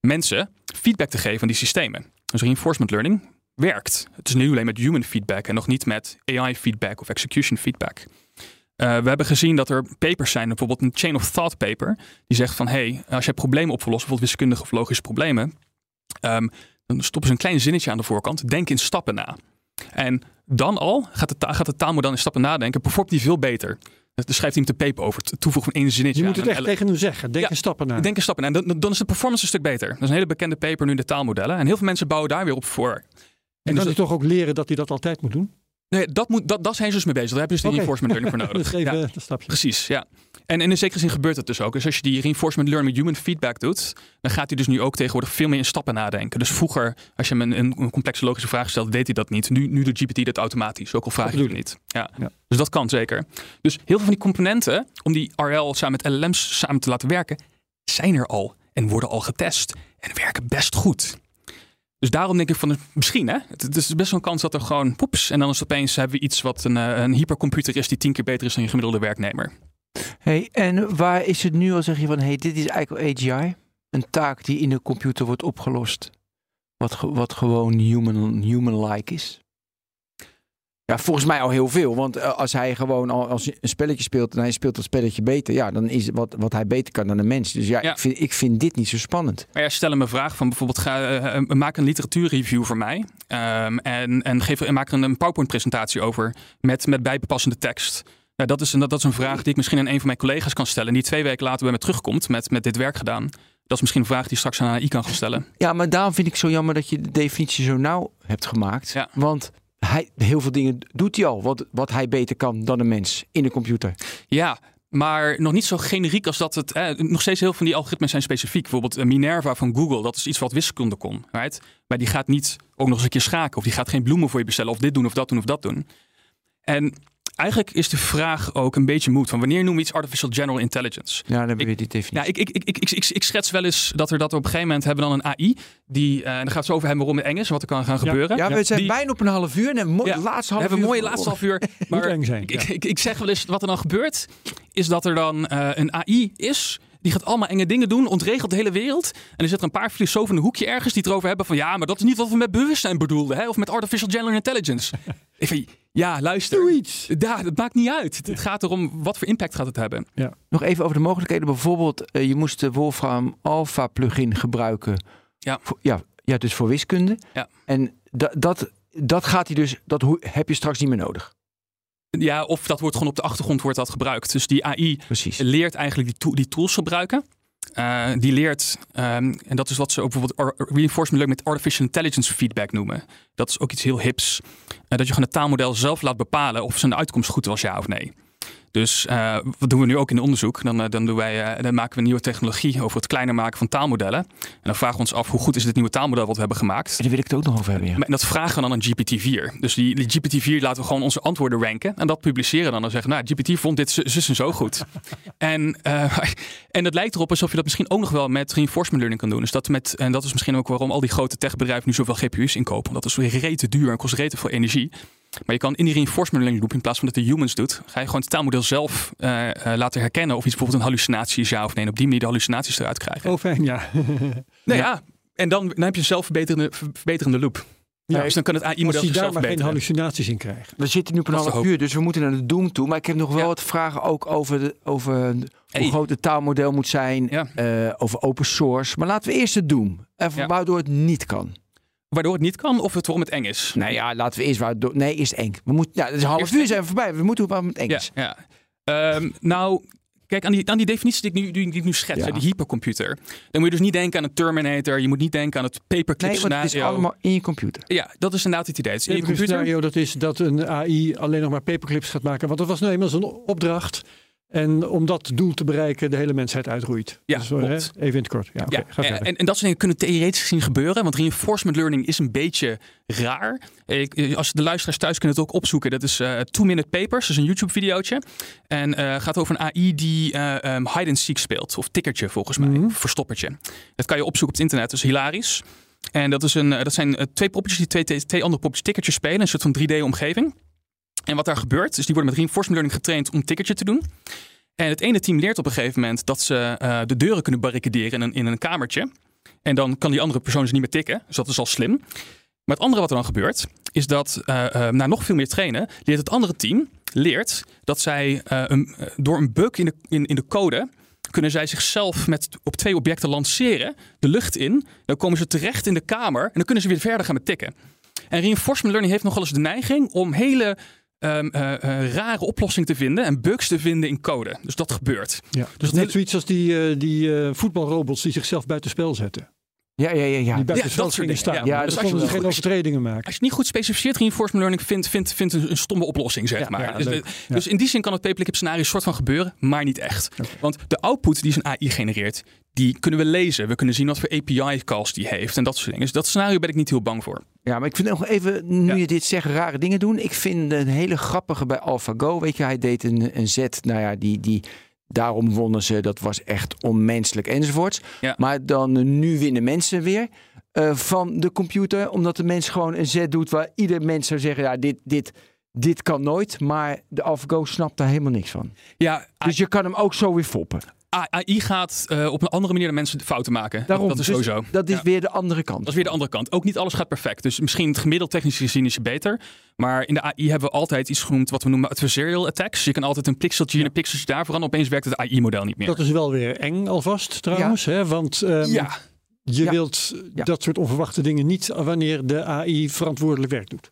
mensen feedback te geven aan die systemen. Dus reinforcement learning werkt. Het is nu alleen met human feedback en nog niet met AI feedback of execution feedback. Eh, we hebben gezien dat er papers zijn, bijvoorbeeld een chain of thought paper, die zegt van hey, als jij problemen op wil lossen, bijvoorbeeld wiskundige of logische problemen, ehm, dan stoppen ze een klein zinnetje aan de voorkant. Denk in stappen na. En dan al gaat de, ta- gaat de taalmodel in stappen nadenken, performt die veel beter. Dan schrijft iemand de paper over het toevoegen van één zinnetje Je moet het een echt tegen hem zeggen. Denk Ja, in stappen na. Denk in stappen. En dan, dan is de performance een stuk beter. Dat is een hele bekende paper nu in de taalmodellen. En heel veel mensen bouwen daar weer op voor. En dus kan hij dat- toch ook leren dat hij dat altijd moet doen? Nee, dat, moet, dat, dat zijn ze dus mee bezig. Daar heb je dus die reinforcement learning voor nodig. Ja, een stapje. precies, ja. En, en in zekere zin gebeurt het dus ook. Dus als je die reinforcement learning met human feedback doet, dan gaat hij dus nu ook tegenwoordig veel meer in stappen nadenken. Dus vroeger, als je hem een, complexe logische vraag stelt, deed hij dat niet. Nu, nu doet GPT dat automatisch, ook al vraag je Dat het niet. Ja. Ja. Dus dat kan zeker. Dus heel veel van die componenten, om die RL samen met LLM's samen te laten werken, zijn er al en worden al getest en werken best goed. Dus daarom denk ik van misschien, hè? Het, is best wel een kans dat er gewoon poeps en dan is opeens hebben we iets wat een, eh, een hypercomputer is die tien keer beter is dan je gemiddelde werknemer. Hey, en waar is het nu al zeg je van, hey, dit is eigenlijk AGI? Een taak die in de computer wordt opgelost. Wat, wat gewoon human- human-like is. Ja, volgens mij al heel veel. Want eh, als hij gewoon al als een spelletje speelt en hij speelt dat spelletje beter, ja, dan is wat, wat hij beter kan dan een mens. Dus ja, Ja. Ik, vind, ik vind dit niet zo spannend. Maar ja, stel hem een vraag van bijvoorbeeld ga, eh, eh, maak een literatuurreview voor mij ehm, en, en, geef, en maak er een, een PowerPoint-presentatie over met, met bijpassende tekst. Nou, dat, is een, dat, dat is een vraag die ik misschien aan een van mijn collega's kan stellen, die twee weken later bij me terugkomt met, met dit werk gedaan. Dat is misschien een vraag die straks aan AI kan gaan stellen. Ja, maar daarom vind ik zo jammer dat je de definitie zo nauw hebt gemaakt. Ja. Want hij, heel veel dingen doet hij al, wat, wat hij beter kan dan een mens in de computer. Ja, maar nog niet zo generiek als dat het. Nog steeds heel veel van die algoritmes zijn specifiek. Bijvoorbeeld eh, Minerva van Google, dat is iets wat wiskunde kon. Right? Maar die gaat niet ook nog eens een keer schaken. Of die gaat geen bloemen voor je bestellen. Of dit doen of dat doen of dat doen. En eigenlijk is de vraag ook een beetje moed. Van wanneer noemen we iets artificial general intelligence? Ja, dan hebben we die definitie. Ja, ik, ik, ik, ik, ik, schets wel eens dat er dat we op een gegeven moment hebben dan een AI. Die, eh, en dan gaat het zo over hebben waarom het eng is, wat er kan gaan gebeuren. Ja, we zijn Die- bijna op een half uur. En de laatste We half hebben een uur mooie laatste half uur. Maar eng zijn, ik, ja. ik, ik, ik zeg wel eens, wat er dan gebeurt, is dat er dan eh, een AI is. Die gaat allemaal enge dingen doen, ontregelt de hele wereld. En er zitten er een paar filosofen in een hoekje ergens die het erover hebben van... ja, maar dat is niet wat we met bewustzijn bedoelden. Hè? Of met artificial general intelligence. ik vind, ja, luister. Doe iets. Ja, dat maakt niet uit. Het gaat erom, wat voor impact gaat het hebben. Nog even over de mogelijkheden. Bijvoorbeeld, eh, je moest de Wolfram Alpha plugin gebruiken. Ja. Voor, ja, ja, dus voor wiskunde. Ja. En da- dat, dat gaat hij dus, dat hoe- heb je straks niet meer nodig. Ja, of dat wordt gewoon op de achtergrond wordt dat gebruikt. Dus die AI Precies. leert eigenlijk die, tool- die tools gebruiken. Eh, die leert, ehm, en dat is wat ze ook bijvoorbeeld reinforcement learning met artificial intelligence feedback noemen. Dat is ook iets heel hips. Eh, dat je gewoon het taalmodel zelf laat bepalen of zijn uitkomst goed was, ja of nee. Dus eh, wat doen we nu ook in onderzoek? Dan, eh, dan, doen wij, eh, dan maken we nieuwe technologie over het kleiner maken van taalmodellen. En dan vragen we ons af hoe goed is dit nieuwe taalmodel wat we hebben gemaakt. En daar wil ik het ook nog over hebben. Ja. En dat vragen we dan aan GPT-4. Dus die, die GPT-4 laten we gewoon onze antwoorden ranken. En dat publiceren dan. En zeggen, nou, GPT vond dit zus zus en zo goed. en, en het lijkt erop alsof je dat misschien ook nog wel met reinforcement learning kan doen. Dus dat met, en dat is misschien ook waarom al die grote techbedrijven nu zoveel GPU's inkopen. Want dat is weer rete duur en kost rete veel energie. Maar je kan in die reinforcement learning loop, in plaats van dat de humans doet, ga je gewoon het taalmodel zelf eh, eh, laten herkennen of iets bijvoorbeeld een hallucinatie is ja of nee. En op die manier de hallucinaties eruit krijgen. Oh, fijn, ja. Nou ja. En dan, dan heb je een zelfverbeterende verbeterende loop. Ja, dus dan kan het AI-model daar zichzelf maar geen hallucinaties in krijgt. We zitten nu op een de half uur, dus we moeten naar de Doom toe. Maar ik heb nog wel Ja. wat vragen ook over, de, over hoe Hey. groot het taalmodel moet zijn. Ja. eh, over open source. Maar laten we eerst het Doom. Even Ja. waardoor het niet kan. Waardoor het niet kan of het waarom het eng is. Nou ja, laten we eerst waardoor... Nee, eerst eng. We moeten, ja, het is een half Eerst uur zijn we voorbij. We moeten waarom het eng Ja, is. ja. Ehm, nou, kijk, aan die, aan die definitie die ik nu, die, die ik nu schets, Ja. die hypercomputer. Dan moet je dus niet denken aan een Terminator. Je moet niet denken aan het paperclip Nee, want het is scenario. allemaal in je computer. Ja, dat is inderdaad het idee. Het is in je Het computer. scenario dat is dat een AI alleen nog maar paperclips gaat maken. Want dat was nou eenmaal zijn opdracht. En om dat doel te bereiken, de hele mensheid uitroeit. Ja, Dus, hè, klopt. even in het kort. Ja, oké, Ja, en, en, dat soort dingen kunnen theoretisch gezien gebeuren. Want reinforcement learning is een beetje raar. Ik, als de luisteraars thuis kunnen het ook opzoeken. Dat is eh Two Minute Papers. Dat is een YouTube videootje. En eh, gaat over een AI die eh, ehm, hide and seek speelt. Of tikkertje volgens mij. Mhm. Verstoppertje. Dat kan je opzoeken op het internet. Dat is hilarisch. En dat, is een, eh, dat zijn eh, twee poppetjes die twee, twee, twee andere poppetjes tikkertjes spelen. Een soort van 3D-omgeving. En wat daar gebeurt, is die worden met reinforcement learning getraind om tikkertje te doen. En het ene team leert op een gegeven moment dat ze eh, de deuren kunnen barricaderen in een, in een kamertje. En dan kan die andere persoon dus niet meer tikken. Dus dat is al slim. Maar het andere wat er dan gebeurt, is dat eh eh, na nog veel meer trainen, leert het andere team leert dat zij door een bug in de, in, in de code kunnen zij zichzelf met op twee objecten lanceren, de lucht in. Dan komen ze terecht in de kamer en dan kunnen ze weer verder gaan met tikken. En reinforcement learning heeft nogal eens de neiging om hele ehm, eh, eh, rare oplossingen te vinden en bugs te vinden in code. Dus dat gebeurt. ja. dus Dus net hele- zoiets als die, eh, die eh, voetbalrobots die zichzelf buitenspel zetten. Ja, ja, ja. ja. Die buiten dat spel soort gingen dingen, staan. ja. Ja, Ja, dus als ze je- geen overtredingen maken. Als je het niet goed specificeert, reinforcement learning vindt, vindt, vindt een, een stomme oplossing, zeg Ja, maar. ja, dus, leuk. Ja. dus in die zin kan het paperclip scenario soort van gebeuren, maar niet echt. Want de output die zijn AI genereert, die kunnen we lezen. We kunnen zien wat voor API-calls die heeft en dat soort dingen. Dus dat scenario ben ik niet heel bang voor. Ja, maar ik vind nog even, nu Ja. je dit zegt, rare dingen doen. Ik vind een hele grappige bij AlphaGo. Weet je, hij deed een, een zet, nou ja, die, die, daarom wonnen ze. Dat was echt onmenselijk enzovoorts. Ja. Maar dan nu winnen mensen weer eh, van de computer. Omdat de mens gewoon een zet doet waar ieder mens zou zeggen, ja, dit, dit, dit kan nooit. Maar de AlphaGo snapt daar helemaal niks van. Ja, Dus je kan hem ook zo weer foppen. AI gaat eh, op een andere manier de mensen fouten maken. Daarom, dat is dus sowieso. Dat is Ja. weer de andere kant. Dat is weer de andere kant. Ook niet alles gaat perfect. Dus misschien het gemiddeld technisch gezien is je beter. Maar in de AI hebben we altijd iets genoemd wat we noemen adversarial attacks. Je kan altijd een pixeltje hier en een pixeltje daar veranderen. Opeens werkt het AI-model niet meer. Dat is wel weer eng alvast trouwens. Hè? Want ehm, ja, je Ja. wilt Ja. dat soort onverwachte dingen niet wanneer de AI verantwoordelijk werk doet.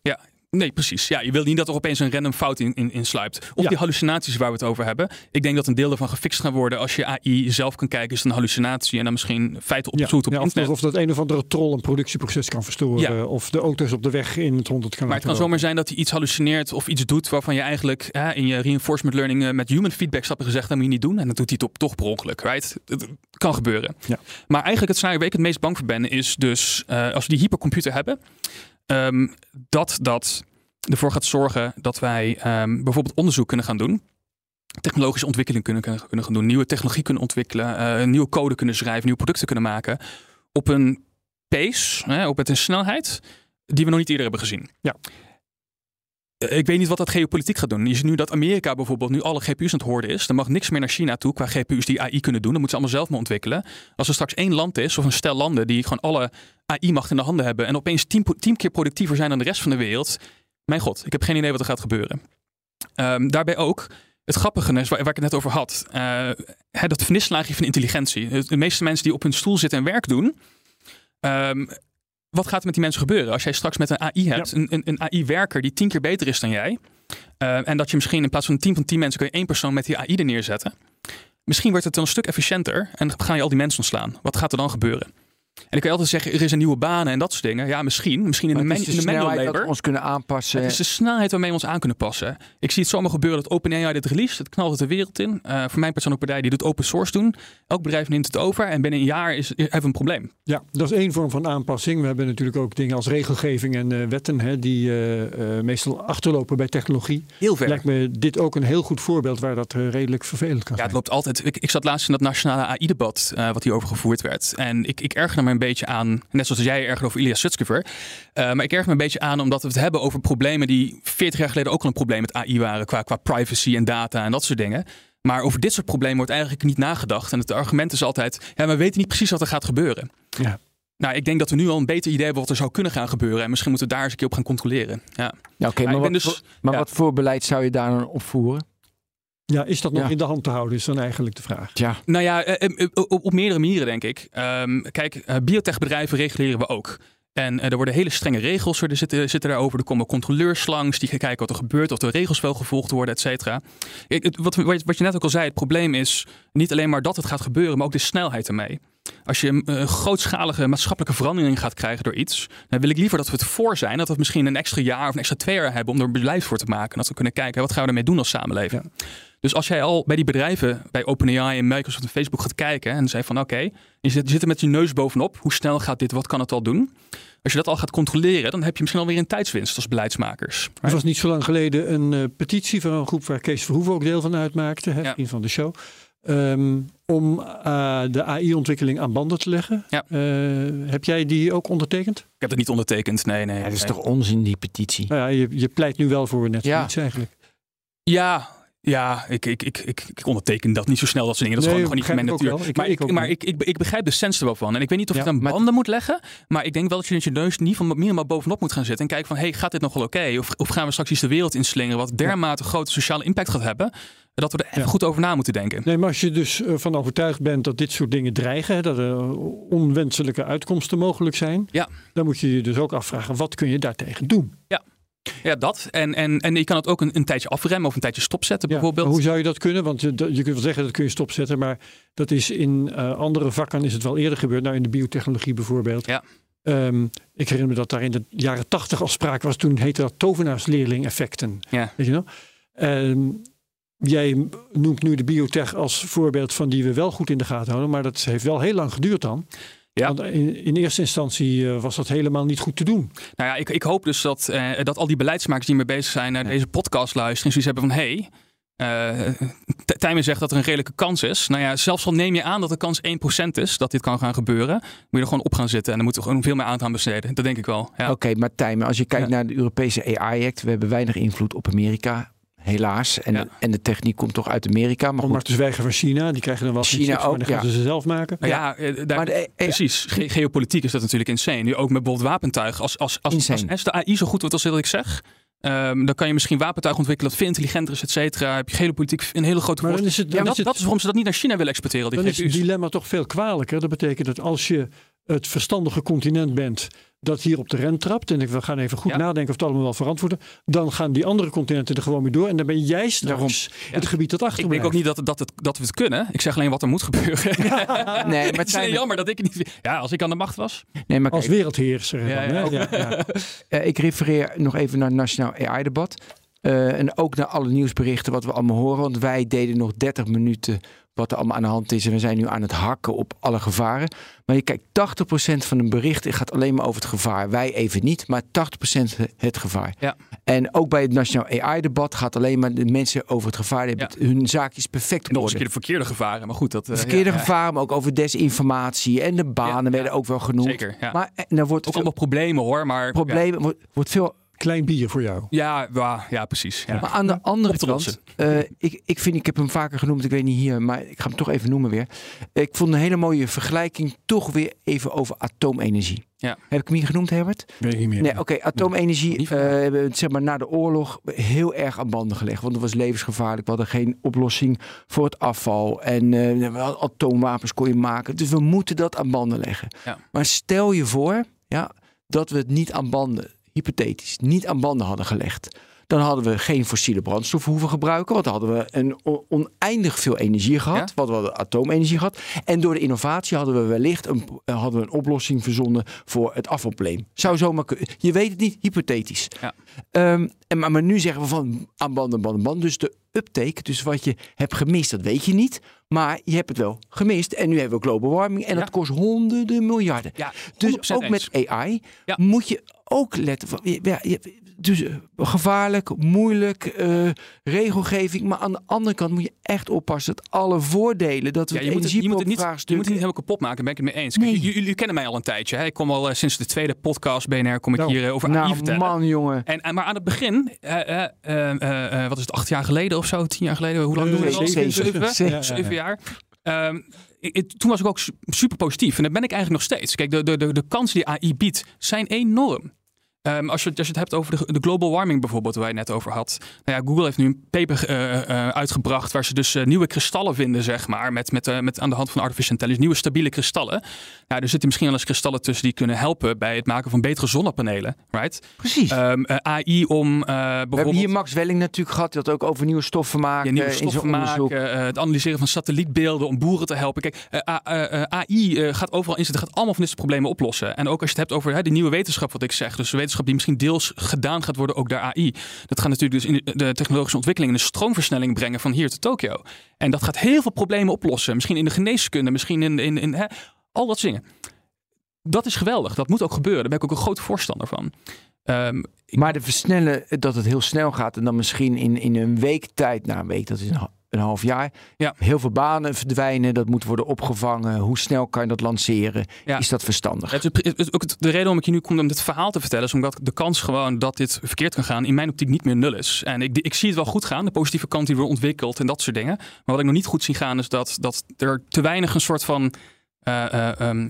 Nee, precies. Ja, je wil niet dat er opeens een random fout in, in, in sluipt. Of Ja. die hallucinaties waar we het over hebben. Ik denk dat een deel ervan gefixt gaat worden als je AI zelf kan kijken. Is het een hallucinatie? En dan misschien feiten opzoekt op ja, of, internet. of dat een of andere troll een productieproces kan verstoren. Ja. Of de auto's op de weg in het honderd kan Maar het kan zomaar zijn dat hij iets hallucineert of iets doet waarvan je eigenlijk hè, in je reinforcement learning eh, met human feedback stappen gezegd, dat moet je niet doen. En dan doet hij het op, toch per ongeluk, right? Het, kan gebeuren. Ja. Maar eigenlijk het scenario waar ik het meest bang voor ben, is dus eh, als we die hypercomputer hebben, ehm, dat dat ervoor gaat zorgen dat wij ehm, bijvoorbeeld onderzoek kunnen gaan doen. Technologische ontwikkeling kunnen, kunnen, gaan doen. Nieuwe technologie kunnen ontwikkelen. eh, nieuwe code kunnen schrijven. Nieuwe producten kunnen maken. Op een pace, hè, op met een snelheid die we nog niet eerder hebben gezien. Ja. Eh, Ik weet niet wat dat geopolitiek gaat doen. Je ziet nu dat Amerika bijvoorbeeld nu alle GPU's aan het hoorden is. Er mag niks meer naar China toe qua GPU's die AI kunnen doen. Dat moeten ze allemaal zelf maar ontwikkelen. Als er straks één land is, of een stel landen, die gewoon alle AI-macht in de handen hebben. en opeens tien, tien keer productiever zijn dan de rest van de wereld. Mijn god, ik heb geen idee wat er gaat gebeuren. Ehm, daarbij ook. Het grappige is, waar, ik het net over had, eh, dat vernislaagje van intelligentie. De meeste mensen die op hun stoel zitten en werk doen, ehm, wat gaat er met die mensen gebeuren? Als jij straks met een AI hebt, een, een, een AI-werker die tien keer beter is dan jij, eh, en dat je misschien in plaats van een team van tien mensen kun je één persoon met die AI er neerzetten. Misschien wordt het dan een stuk efficiënter en ga je al die mensen ontslaan. Wat gaat er dan gebeuren? En kun je altijd zeggen, er is een nieuwe banen en dat soort dingen. Ja, misschien. Misschien in de, het is de de manual snelheid dat we ons kunnen aanpassen. Het is de snelheid waarmee we ons aan kunnen passen. Ik zie het zomaar gebeuren dat OpenAI dit release. Het knalt het de wereld in. Eh, voor mijn persoonlijke partij die doet open source doen. Elk bedrijf neemt het over. En binnen een jaar is, hebben we een probleem. Ja, dat is één vorm van aanpassing. We hebben natuurlijk ook dingen als regelgeving en eh, wetten hè, die eh, eh, meestal achterlopen bij technologie. Heel ver. Lijkt me dit ook een heel goed voorbeeld waar dat redelijk vervelend kan Ja, het zijn. loopt altijd. Ik, ik zat laatst in dat nationale AI-debat eh, wat hierover gevoerd werd. En ik, ik ergerde me een beetje aan, net zoals jij ergerde over Ilya Sutskever. Eh, maar ik erger me een beetje aan omdat we het hebben over problemen die 40 jaar geleden ook al een probleem met AI waren. Qua, qua privacy en data en dat soort dingen. Maar over dit soort problemen wordt eigenlijk niet nagedacht. En het argument is altijd, ja, we weten niet precies wat er gaat gebeuren. Ja. Nou, ik denk dat we nu al een beter idee hebben wat er zou kunnen gaan gebeuren. En misschien moeten we daar eens een keer op gaan controleren. Ja. Ja, oké, Maar wat, dus- voor, maar ja. wat voor beleid zou je daar dan opvoeren? Ja, is dat nog Ja. in de hand te houden, is dan eigenlijk de vraag. Tja, Nou ja, eh, eh, op, op meerdere manieren denk ik. Ehm, kijk, eh, biotechbedrijven reguleren we ook. En eh, er worden hele strenge regels er zitten, zitten daarover. Er komen controleurs langs die gaan kijken wat er gebeurt, of de regels wel gevolgd worden, et cetera. Wat wat je net ook al zei, het probleem is niet alleen maar dat het gaat gebeuren, maar ook de snelheid ermee. Als je een eh, grootschalige maatschappelijke verandering gaat krijgen door iets, dan wil ik liever dat we het voor zijn. Dat we misschien een extra jaar of een extra twee jaar hebben om er een beleid voor te maken. Dat we kunnen kijken, wat gaan we ermee doen als samenleving. Dus als jij al bij die bedrijven, bij OpenAI en Microsoft en Facebook gaat kijken en zei van oké, je zit, je zit er met je neus bovenop. Hoe snel gaat dit? Wat kan het al doen? Als je dat al gaat controleren, dan heb je misschien alweer een tijdswinst als beleidsmakers. Er was niet zo lang geleden een eh, petitie van een groep waar Kees Verhoeven ook deel van uitmaakte, hè, Ja. van de show. Ehm, om eh, de AI-ontwikkeling aan banden te leggen. Ja. Eh, heb jij die ook ondertekend? Ik heb het niet ondertekend, nee, nee. ja, dat is nee. toch onzin, die petitie? Nou ja, je, je pleit nu wel voor net Ja. zoiets eigenlijk. Ja, ja ik, ik, ik, ik, ik onderteken dat niet zo snel, dat soort dingen. Dat is Nee, gewoon, gewoon niet mijn natuur. maar ik maar ik, ik, ik begrijp de sens er wel van. En ik weet niet of Ja, je het aan maar- banden moet leggen. Maar ik denk wel dat je je neus niet van minimaal bovenop moet gaan zitten. En kijken van, hey, gaat dit nog wel oké? Of, of gaan we straks iets de wereld inslingeren wat dermate grote sociale impact gaat hebben. Dat we er even Ja. goed over na moeten denken. Nee, maar als je dus eh, van overtuigd bent dat dit soort dingen dreigen, dat er onwenselijke uitkomsten mogelijk zijn, Ja. dan moet je je dus ook afvragen, wat kun je daartegen doen? Ja, dat. En, en, en je kan het ook een, een tijdje afremmen of een tijdje stopzetten Ja, bijvoorbeeld. hoe zou je dat kunnen? Want je, dat- je kunt wel zeggen dat kun je stopzetten, maar dat is in eh, andere vakken is het wel eerder gebeurd. Nou, in de biotechnologie bijvoorbeeld. Ja. Ehm, ik herinner me dat daar in de jaren tachtig al sprake was. Toen heette dat tovenaarsleerling-effecten. Ja. Weet je nog? Ehm, jij noemt nu de biotech als voorbeeld van die we wel goed in de gaten houden. Maar dat heeft wel heel lang geduurd dan. Ja. Want in, in eerste instantie eh, was dat helemaal niet goed te doen. Nou ja, ik, ik hoop dus dat, eh, dat al die beleidsmakers die mee bezig zijn naar deze podcast luisteren. En zoiets hebben van, hé, hey, eh, T- Tijmen zegt dat er een redelijke kans is. Nou ja, zelfs al neem je aan dat de kans 1% is dat dit kan gaan gebeuren. Moet je er gewoon op gaan zitten. En dan moeten we gewoon veel meer aandacht aan besteden. Dat denk ik wel. Ja. Oké, maar Tijmen, als je kijkt Ja. naar de Europese AI-act, we hebben weinig invloed op Amerika, helaas. En, Ja. de, en de techniek komt toch uit Amerika. Maar Om maar te zwijgen van China. Die krijgen dan wel China chips, maar ook, dan gaan ja. ze ze zelf maken. Ja, eh, daar, maar de, eh, precies. Ge- geopolitiek is dat natuurlijk insane. Nu ook met bijvoorbeeld wapentuig. Als, als, als, als, Insane. als de AI zo goed wordt als dat ik zeg. ehm, dan kan je misschien wapentuig ontwikkelen dat veel intelligenter is, et cetera. Heb je geopolitiek een hele grote Maar dan is het, Ja, dat, is het, dat is waarom ze dat niet naar China willen exporteren. Die dan is het dilemma toch veel kwalijker. Dat betekent dat als je het verstandige continent bent dat hier op de rem trapt. En ik- we gaan even goed Ja. nadenken of het allemaal wel verantwoorden. Dan gaan die andere continenten er gewoon mee door. En dan ben jij straks het gebied dat Ik achterblijft. denk ook niet dat, dat, het, dat we het kunnen. Ik zeg alleen wat er moet gebeuren. nee, maar het is jammer dat ik niet... Ja, als ik aan de macht was. nee, maar Als kijk, wereldheerser. Ja, dan, ja, hè? Ja, ja. eh, ik refereer nog even naar het Nationaal AI-debat. Eh, en ook naar alle nieuwsberichten wat we allemaal horen. Want wij deden nog 30 minuten wat er allemaal aan de hand is. En we zijn nu aan het hakken op alle gevaren. Maar je kijkt, 80% van een bericht gaat alleen maar over het gevaar. Wij even niet, maar 80% het gevaar. Ja. En ook bij het Nationaal AI-debat gaat alleen maar de mensen over het gevaar. Die hebben hun zaakjes perfect op Nog eens een keer de verkeerde gevaren, maar goed. Dat, eh, De verkeerde ja, gevaren, maar ook over desinformatie. En de banen werden ook wel genoemd. Zeker. Maar en er wordt Ook veel allemaal problemen hoor, maar... problemen, wordt, wordt veel Klein bier voor jou. Ja, ja, ja, precies. Ja. Maar aan de andere kant, eh, ik, ik vind, ik heb hem vaker genoemd, ik weet niet hier, maar ik ga hem toch even noemen weer. Ik vond een hele mooie vergelijking toch weer even over atoomenergie. Ja. Heb ik hem hier genoemd, Herbert? Weet ik niet meer. Nee, oké, atoomenergie eh, hebben we, zeg maar, na de oorlog heel erg aan banden gelegd. Want het was levensgevaarlijk. We hadden geen oplossing voor het afval. En eh, we hadden atoomwapens kon je maken. Dus we moeten dat aan banden leggen. Ja. Maar stel je voor ja, dat we het niet aan banden, hypothetisch, niet aan banden hadden gelegd. Dan hadden we geen fossiele brandstoffen hoeven gebruiken. Want dan hadden we een oneindig veel energie gehad. Ja. Want we hadden atoomenergie gehad. En door de innovatie hadden we wellicht een, eh, hadden we een oplossing verzonnen voor het afvalprobleem. Zou zomaar kunnen. Je weet het niet, hypothetisch. Ja. Ehm, en, maar, maar nu zeggen we van aan banden, banden, banden. Dus de uptake, dus wat je hebt gemist, dat weet je niet. Maar je hebt het wel gemist. En nu hebben we global warming. En Ja. dat kost honderden miljarden. Ja, Dus 100% ook eens. met AI Ja. moet je ook letten. Van, ja, dus eh, gevaarlijk, moeilijk, eh, regelgeving. Maar aan de andere kant moet je echt oppassen dat alle voordelen, dat we Ja, je, moet het, je, moet het niet, je moet het niet helemaal kapot maken, daar ben ik het mee eens. Nee. jullie kennen mij al een tijdje. Hè? Ik kom al eh, sinds de tweede podcast BNR kom ik Nou, hier over AI nou, vertellen. man, jongen. En, en, maar aan het begin, eh, eh, eh, eh, eh, wat is het, acht jaar geleden of zo, tien jaar geleden? Hoe lang doen we dat? zeven, Zeven, zeven. Ja, ja, zeven ja. jaar. Ehm, ik- toen was ik ook su- super positief. En dat ben ik eigenlijk nog steeds. Kijk, de, de, de, de kansen die AI biedt zijn enorm. Ehm, als, je, als je het hebt over de, de global warming bijvoorbeeld, waar je het net over had. Nou ja, Google heeft nu een paper eh, eh, uitgebracht waar ze dus eh, nieuwe kristallen vinden, zeg maar. Met, met, met aan de hand van artificial intelligence, nieuwe stabiele kristallen. Nou, er zitten misschien wel eens kristallen tussen die kunnen helpen bij het maken van betere zonnepanelen. Right? Precies. Ehm, eh, AI om eh, we hebben bijvoorbeeld... hier Max Welling natuurlijk gehad. Die had ook over nieuwe stoffen maken Ja, nieuwe stoffen maken, het analyseren van satellietbeelden om boeren te helpen. Kijk, AI gaat overal in zitten, gaat allemaal van dit soort problemen oplossen. En ook als je het hebt over de nieuwe wetenschap, wat ik zeg. Dus die misschien deels gedaan gaat worden ook door AI. Dat gaat natuurlijk dus in de, technologische ontwikkeling een stroomversnelling brengen van hier tot Tokio. En dat gaat heel veel problemen oplossen. Misschien in de geneeskunde, misschien in, in, in hè, al dat dingen. Dat is geweldig. Dat moet ook gebeuren. Daar ben ik ook een groot voorstander van. Ehm, Maar de versnellen, dat het heel snel gaat en dan misschien in, in een week tijd, nou een week, dat is een, een half jaar, Ja. heel veel banen verdwijnen, dat moet worden opgevangen. Hoe snel kan je dat lanceren? Ja. Is dat verstandig? Het is, het is ook het- de reden waarom ik je nu kom om dit verhaal te vertellen, is omdat de kans gewoon dat dit verkeerd kan gaan, in mijn optiek niet meer nul is. En ik, ik zie het wel goed gaan, de positieve kant die wordt ontwikkeld en dat soort dingen. Maar wat ik nog niet goed zie gaan, is dat, dat er te weinig een soort van eh, eh, ehm,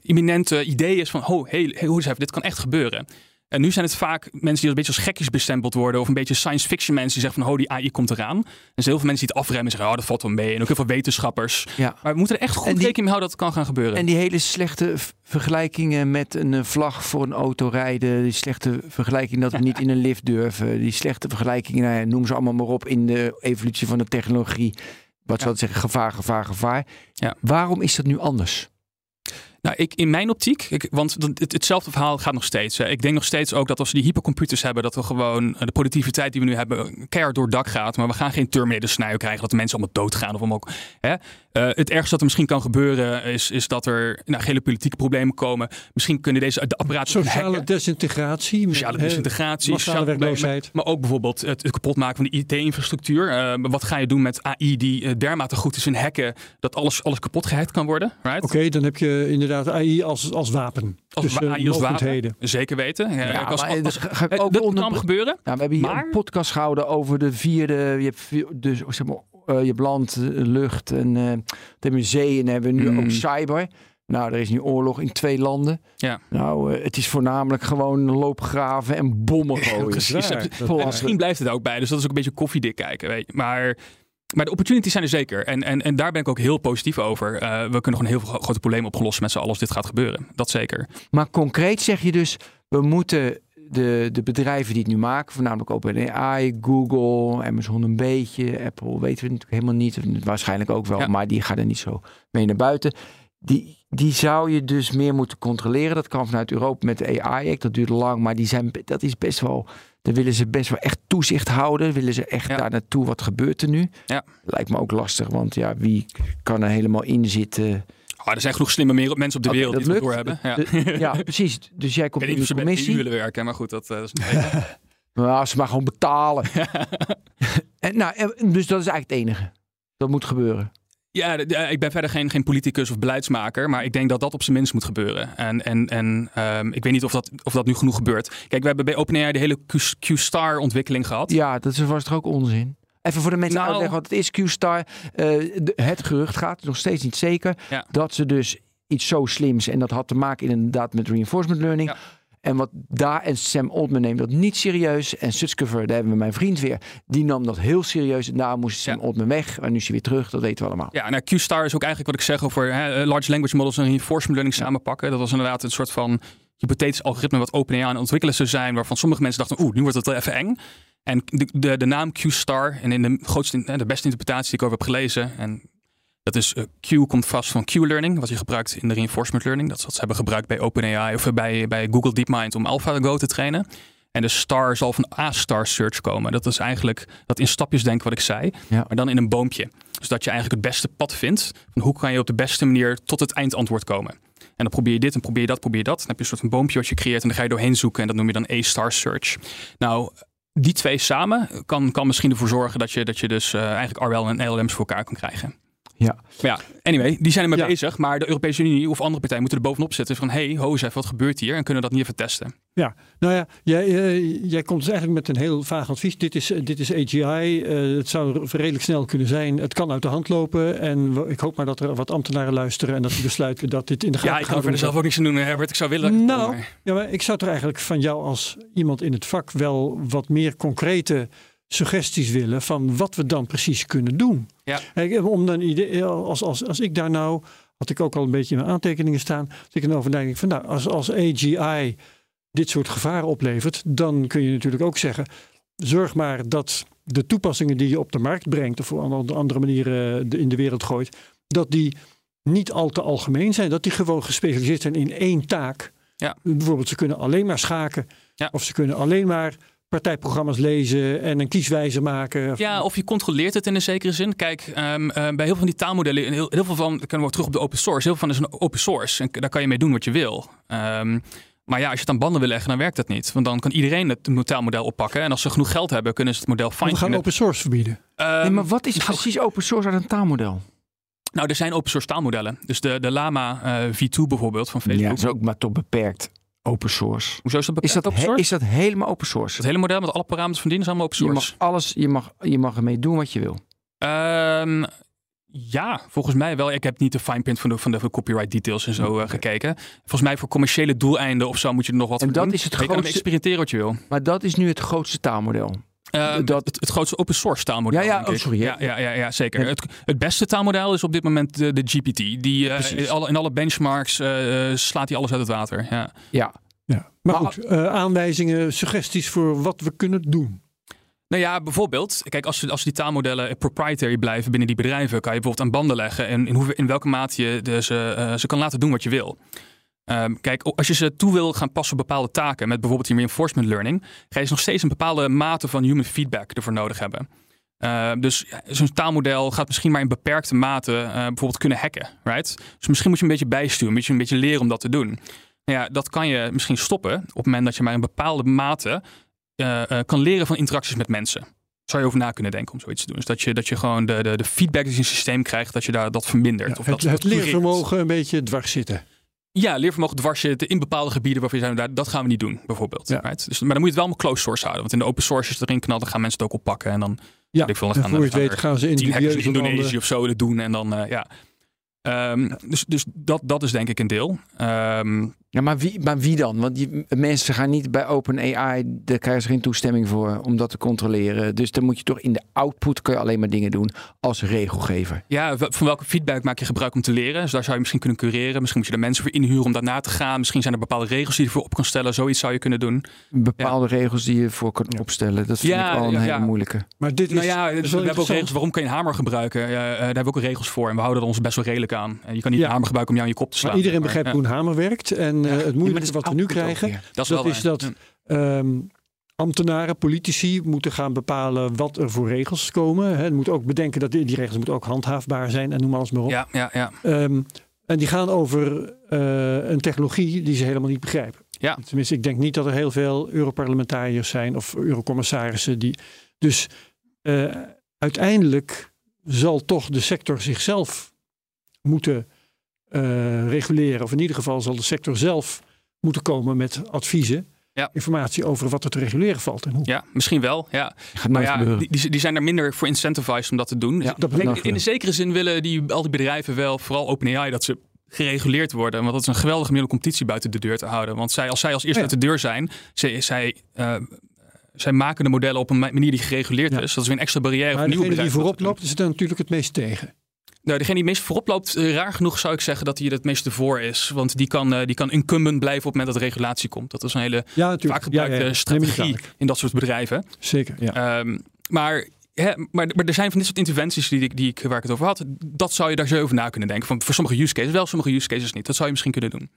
imminente idee is van, oh, hey, hey, dit kan echt gebeuren. En nu zijn het vaak mensen die een beetje als gekkies bestempeld worden. Of een beetje science fiction mensen die zeggen van, oh, die AI komt eraan. En er zijn heel veel mensen die het afremmen en zeggen, oh, dat valt wel mee. En ook heel veel wetenschappers. Ja. Maar we moeten er echt goed die- rekening mee houden dat het kan gaan gebeuren. En die hele slechte vergelijkingen met een eh, vlag voor een auto rijden. Die slechte vergelijking dat we niet in een lift durven. Die slechte vergelijkingen, nou ja, noem ze allemaal maar op in de evolutie van de technologie. Wat Ja. zou het zeggen? Gevaar, gevaar, gevaar. Ja. Waarom is dat nu anders? Nou, ik, in mijn optiek, ik, want het, hetzelfde verhaal gaat nog steeds. hè. Ik denk nog steeds ook dat als we die hypercomputers hebben, dat we gewoon eh, de productiviteit die we nu hebben keihard door het dak gaat. Maar we gaan geen Terminator scenario krijgen dat de mensen allemaal doodgaan. Of allemaal, hè? Eh, het ergste dat er misschien kan gebeuren is, is dat er nou, hele politieke problemen komen. Misschien kunnen deze de apparaten Sociale hacken. desintegratie. Sociale desintegratie, sociale werkloosheid. maar ook bijvoorbeeld het, het kapotmaken van de IT-infrastructuur. Eh, wat ga je doen met AI die eh, dermate goed is in hacken dat alles, alles kapot gehackt kan worden? Right? Oké, dan heb je inderdaad AI als, als wapen. Als Dus, wa- eh, AI als wapen. Zeker weten. Ja, Ja, als- maar, als- eh, als- dat ga ik ook dat onder- kan gebeuren. Ja, we hebben hier Maar- een podcast gehouden over de vierde. Je hebt vier- dus zeg maar, eh, je hebt land, lucht en eh dan hebben we zee en hebben we nu Mm. ook cyber. Nou, er is nu oorlog in twee landen. Ja. Nou, eh, het is voornamelijk gewoon loopgraven en bommen gooien. precies. Dat- Vol- En misschien blijft het ook bij. Dus dat is ook een beetje koffiedik kijken. Weet je. Maar, maar de opportunities zijn er zeker. En, en, en daar ben ik ook heel positief over. Eh, we kunnen gewoon heel veel grote problemen opgelost met z'n allen als dit gaat gebeuren. Dat zeker. Maar concreet zeg je dus, we moeten de, de bedrijven die het nu maken, voornamelijk OpenAI, Google, Amazon een beetje, Apple weten we natuurlijk helemaal niet, waarschijnlijk ook wel, Ja. maar die gaan er niet zo mee naar buiten. die, die zou je dus meer moeten controleren. Dat kan vanuit Europa met de AI-act. Dat duurt lang, maar die zijn, dat is best wel... Daar willen ze best wel echt toezicht houden. Willen ze echt Ja. daar naartoe. Wat gebeurt er nu? Ja. Lijkt me ook lastig, want ja, wie kan er helemaal in zitten? Ah, er zijn genoeg slimme meer- mensen op de wereld dat die het lukt. doorhebben. Ja. De- ja, precies. Dus jij Ik komt in de commissie. willen werken, maar goed, dat, eh, dat is Nou, als ze maar gewoon betalen. en, nou, dus dat is eigenlijk het enige. Dat moet gebeuren. Ja, ik ben verder geen, geen politicus of beleidsmaker, maar ik denk dat dat op zijn minst moet gebeuren. En, en, en ehm, ik weet niet of dat, of dat nu genoeg gebeurt. Kijk, we hebben bij OpenAI de hele Q-Star ontwikkeling gehad. Ja, dat is was toch ook onzin? Even voor de mensen Nou- uitleggen wat het is. Q-Star, eh, het gerucht gaat, nog steeds niet zeker, Ja. dat ze dus iets zo slims, en dat had te maken inderdaad met reinforcement learning. Ja. En wat daar, en Sam Altman neemt dat niet serieus. En Sutskever, daar hebben we mijn vriend weer, die nam dat heel serieus. En daar moest Sam Ja. Altman weg. En nu is hij weer terug, dat weten we allemaal. Ja, nou, Q-Star is ook eigenlijk wat ik zeg over hè, eh, large language models en reinforcement learning samenpakken. Dat was inderdaad een soort van hypothetisch algoritme wat OpenAI aan het ontwikkelen zou zijn, waarvan sommige mensen dachten, oeh, nu wordt het wel even eng. En de, de, de naam Q-Star, en in de, grootste, de beste interpretatie die ik over heb gelezen, en dat is eh, Q komt vast van Q-learning, wat je gebruikt in de reinforcement learning. Dat is wat ze hebben gebruikt bij OpenAI of bij, bij Google DeepMind om AlphaGo te trainen. En de star zal van A-star search komen. Dat is eigenlijk dat in stapjes denken wat ik zei, Ja. maar dan in een boompje. Dus dat je eigenlijk het beste pad vindt. Van hoe kan je op de beste manier tot het eindantwoord komen. En dan probeer je dit en probeer je dat, probeer je dat. Dan heb je een soort van boompje wat je creëert en dan ga je doorheen zoeken. En dat noem je dan A-star search. Nou, die twee samen kan, kan misschien ervoor zorgen dat je, dat je dus eh, eigenlijk RL en LLM's voor elkaar kan krijgen. Ja. Maar ja, anyway, die zijn ermee Ja. bezig. Maar de Europese Unie of andere partijen moeten er bovenop zitten. Van, hey, ho eens even, wat gebeurt hier? En kunnen we dat niet even testen? Ja, nou ja, jij, eh, jij komt dus eigenlijk met een heel vaag advies. Dit is, dit is AGI. eh, het zou redelijk snel kunnen zijn. Het kan uit de hand lopen. En ik hoop maar dat er wat ambtenaren luisteren en dat die besluiten dat dit in de gaten Ja, ik kan er zelf ook niks aan doen, Herbert. Ik zou willen. Nou, maar- Ja, maar ik zou toch eigenlijk van jou als iemand in het vak wel wat meer concrete suggesties willen van wat we dan precies kunnen doen. Ja. Kijk, om dan idee, als, als, als ik daar nou, had ik ook al een beetje in mijn aantekeningen staan, als ik erover nadenk van nou, als, als AGI dit soort gevaren oplevert, dan kun je natuurlijk ook zeggen, zorg maar dat de toepassingen die je op de markt brengt of op een andere manieren de- in de wereld gooit, dat die niet al te algemeen zijn, dat die gewoon gespecialiseerd zijn in één taak. Ja. Bijvoorbeeld, ze kunnen alleen maar schaken. Ja. Of ze kunnen alleen maar partijprogramma's lezen en een kieswijzer maken. Ja, of je controleert het in een zekere zin. Kijk, ehm, eh, bij heel veel van die taalmodellen, heel, heel veel van, dan kunnen we terug op de open source. Heel veel van is een open source. En daar kan je mee doen wat je wil. Ehm, maar ja, als je het aan banden wil leggen, dan werkt dat niet. Want dan kan iedereen het taalmodel oppakken. En als ze genoeg geld hebben, kunnen ze het model we gaan open source verbieden. Ehm, nee, maar wat is nou, precies open source uit een taalmodel? Nou, er zijn open source taalmodellen. Dus de, de Lama eh, V2 bijvoorbeeld van Facebook. Ja, is ook maar toch beperkt open source. Hoezo is dat Is dat, open he- source? is dat helemaal open source? Het hele model met alle parameters van dienen is allemaal open Je source. mag alles, je mag, je mag ermee doen wat je wil. Ehm, ja, volgens mij wel. Ik heb niet de fine print van de, van de copyright details en zo eh, gekeken. Volgens mij voor commerciële doeleinden of zo moet je er nog wat En dat doen. is het je grootste- experimenteren wat je wil. Maar dat is nu het grootste taalmodel. Eh, Dat- het, het grootste open source taalmodel. Ja, ja, denk oh, sorry, Ja, ja. ja, ja, ja, zeker. Ja. Het, het beste taalmodel is op dit moment de, de GPT. Die eh, in, alle, in alle benchmarks eh, slaat hij alles uit het water. Ja. Ja, Ja. Maar, Maar- goed, eh, aanwijzingen, suggesties voor wat we kunnen doen. Nou ja, bijvoorbeeld, kijk, als, als die taalmodellen proprietary blijven binnen die bedrijven, kan je bijvoorbeeld aan banden leggen en in, hoe, in welke mate je de, ze, eh, ze kan laten doen wat je wil. Ehm, kijk, als je ze toe wil gaan passen op bepaalde taken, met bijvoorbeeld die reinforcement learning, ga je nog steeds een bepaalde mate van human feedback ervoor nodig hebben. Ehm, dus ja, zo'n taalmodel gaat misschien maar in beperkte mate eh, bijvoorbeeld kunnen hacken, right? Dus misschien moet je een beetje bijsturen, een beetje, een beetje leren om dat te doen. Nou ja, dat kan je misschien stoppen op het moment dat je maar in bepaalde mate eh, eh, kan leren van interacties met mensen. Zou je over na kunnen denken om zoiets te doen. Dus dat je, dat je gewoon de, de, de feedback die je in het systeem krijgt, dat je daar dat vermindert. Ja, of het, dat, het leervermogen een beetje dwars zitten. Ja, leervermogen dwars zitten in bepaalde gebieden waarvan je zei, dat gaan we niet doen, bijvoorbeeld. Ja. Right? Dus, maar dan moet je het wel allemaal close source houden. Want in de open source erin knalt, dan gaan mensen het ook oppakken. En dan, Ja, ik veel, dan gaan, het weet gaan ze in Indonesië of zo het doen. En dan, eh, ja. Ehm, Dus, dus dat, dat is denk ik een deel. Ehm, Ja, maar wie, maar wie dan? Want die mensen gaan niet bij OpenAI, daar krijgen ze geen toestemming voor om dat te controleren. Dus dan moet je toch in de output kun je alleen maar dingen doen als regelgever. Ja, van welke feedback maak je gebruik om te leren? Dus daar zou je misschien kunnen cureren. Misschien moet je er mensen voor inhuren om daarna te gaan. Misschien zijn er bepaalde regels die je ervoor op kan stellen. Zoiets zou je kunnen doen. Bepaalde regels die je voor kan opstellen. Dat vind Ja, ik al een ja, hele ja. moeilijke. Maar dit is, nou ja, we wel hebben ook regels. Waarom kan je een hamer gebruiken? Eh, eh, daar hebben we ook regels voor. En we houden er ons best wel redelijk aan. En je kan niet Ja. een hamer gebruiken om jou in je kop te slaan. Maar iedereen Maar, begrijpt ja, hoe een hamer werkt. En eh, het moeilijke wat we nu krijgen, Dat is, dat is ehm, ambtenaren, politici moeten gaan bepalen wat er voor regels komen. Hè. moeten ook bedenken dat die, die regels moeten ook handhaafbaar zijn en noem alles maar op. Ja, ja, ja. Ehm, en die gaan over eh, een technologie die ze helemaal niet begrijpen. Ja. Tenminste, ik denk niet dat er heel veel Europarlementariërs zijn of Eurocommissarissen die. Dus eh, uiteindelijk zal toch de sector zichzelf moeten eh, reguleren. Of in ieder geval zal de sector zelf moeten komen met adviezen. Ja. Informatie over wat er te reguleren valt en hoe. Ja, misschien wel. Ja. Gaat Maar ja, gebeuren. die, die, zijn er minder voor incentivized om dat te doen. Dus Ja, dat in een zekere zin willen die, al die bedrijven wel, vooral OpenAI, dat ze gereguleerd worden. Want dat is een geweldige manier om competitie buiten de deur te houden. Want zij, als zij als eerste Ja. uit de deur zijn, zij, zij, eh, zij maken de modellen op een ma- manier die gereguleerd Ja. is. Dat is weer een extra barrière Maar voor nieuwe degene die bedrijven. voorop loopt, is er natuurlijk het meest tegen. Nou, degene die het meest voorop loopt, eh, raar genoeg zou ik zeggen dat hij het meeste voor is. Want die kan, eh, die kan incumbent blijven op het moment dat regulatie komt. Dat is een hele Ja, vaak gebruikte Ja, ja, strategie in dat soort bedrijven. Zeker, ja. Ehm, maar, hè, maar, maar er zijn van dit soort interventies die, ik- die ik, waar ik het over had. Dat zou je daar zo over na kunnen denken. Van, voor sommige use cases wel, sommige use cases niet. Dat zou je misschien kunnen doen.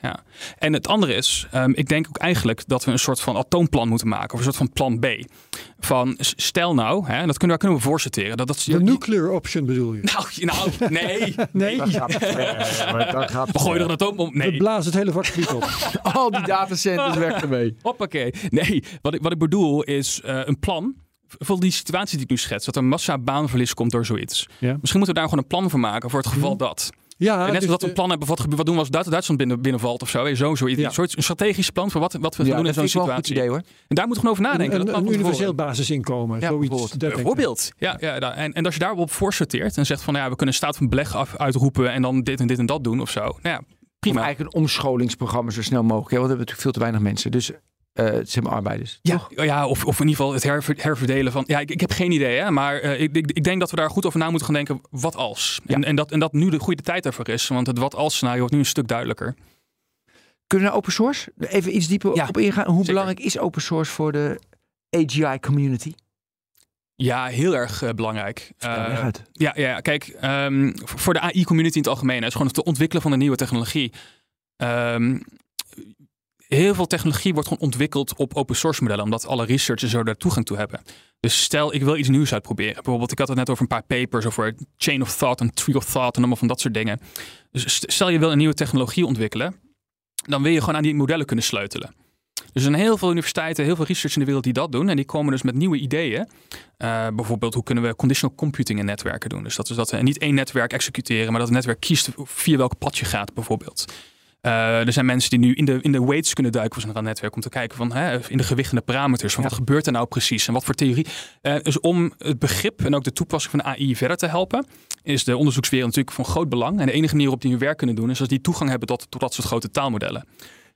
Ja. En het andere is, ehm, ik denk ook eigenlijk dat we een soort van atoomplan moeten maken. Of een soort van plan B. Van stel nou, hè, en dat kunnen, daar kunnen we voor sorteren. Dat, dat, De nuclear option bedoel je? nou, nou, nee. Nee, We gooien er een atoombom. we Nee. blazen het hele vakgebied op. Al die datacenters weg ermee. Hoppakee. Nee, wat ik, wat ik bedoel is eh, een plan. Voor die situatie die ik nu schets, dat er massa baanverlies komt door zoiets. Ja. Misschien moeten we daar gewoon een plan voor maken voor het geval dat. Ja, En net dus dat we een plan hebben, wat, gebeurt- wat doen we als Duits- Duitsland binnen, binnenvalt of zo. Zo, Ja. een soort een strategisch plan voor wat, wat we gaan Ja, doen in zo'n een situatie. idee hoor. En daar moeten we gewoon over nadenken. een, dat een, van universeel basisinkomen. Ja, zoiets. bijvoorbeeld. Ja, ja, en, en als je daarop voor sorteert en zegt van ja, we kunnen een staat van beleg af, uitroepen en dan dit en dit en dat doen of zo. Nou ja, Of prima. eigenlijk een omscholingsprogramma zo snel mogelijk. Hè? Want we hebben natuurlijk veel te weinig mensen. Dus eh maar arbeiders. Ja, toch? ja of, of in ieder geval het herver- herverdelen van. Ja, ik, ik heb geen idee, hè, maar eh, ik, ik, ik denk dat we daar goed over na moeten gaan denken. Wat als? En, en, dat, en dat nu de goede tijd daarvoor is. Want het wat als scenario wordt nu een stuk duidelijker. Kunnen we naar open source? Even iets dieper Ja, op ingaan. Hoe zeker. belangrijk is open source voor de AGI community? Ja, heel erg eh, belangrijk. Ja. Ja, ja kijk, ehm, voor de AI-community in het algemeen, is gewoon het ontwikkelen van een nieuwe technologie. Ehm, heel veel technologie wordt gewoon ontwikkeld op open source modellen, omdat alle researchers zo daar toegang toe hebben. Dus stel, ik wil iets nieuws uitproberen. Bijvoorbeeld, ik had het net over een paar papers over chain of thought en tree of thought en allemaal van dat soort dingen. Dus st- stel je wil een nieuwe technologie ontwikkelen, dan wil je gewoon aan die modellen kunnen sleutelen. Dus er zijn heel veel universiteiten, heel veel research in de wereld die dat doen. En die komen dus met nieuwe ideeën. Uh, bijvoorbeeld, hoe kunnen we conditional computing in netwerken doen? Dus dat is dat we niet één netwerk executeren, maar dat het netwerk kiest via welk pad je gaat, bijvoorbeeld. Uh, er zijn mensen die nu in de, in de weights kunnen duiken van zo'n netwerk om te kijken van hè, in de gewichtende parameters. Van ja. wat gebeurt er nou precies en wat voor theorie. Uh, dus om het begrip en ook de toepassing van AI verder te helpen, is de onderzoekswereld natuurlijk van groot belang. En de enige manier op die hun werk kunnen doen, is als die toegang hebben tot, tot dat soort grote taalmodellen.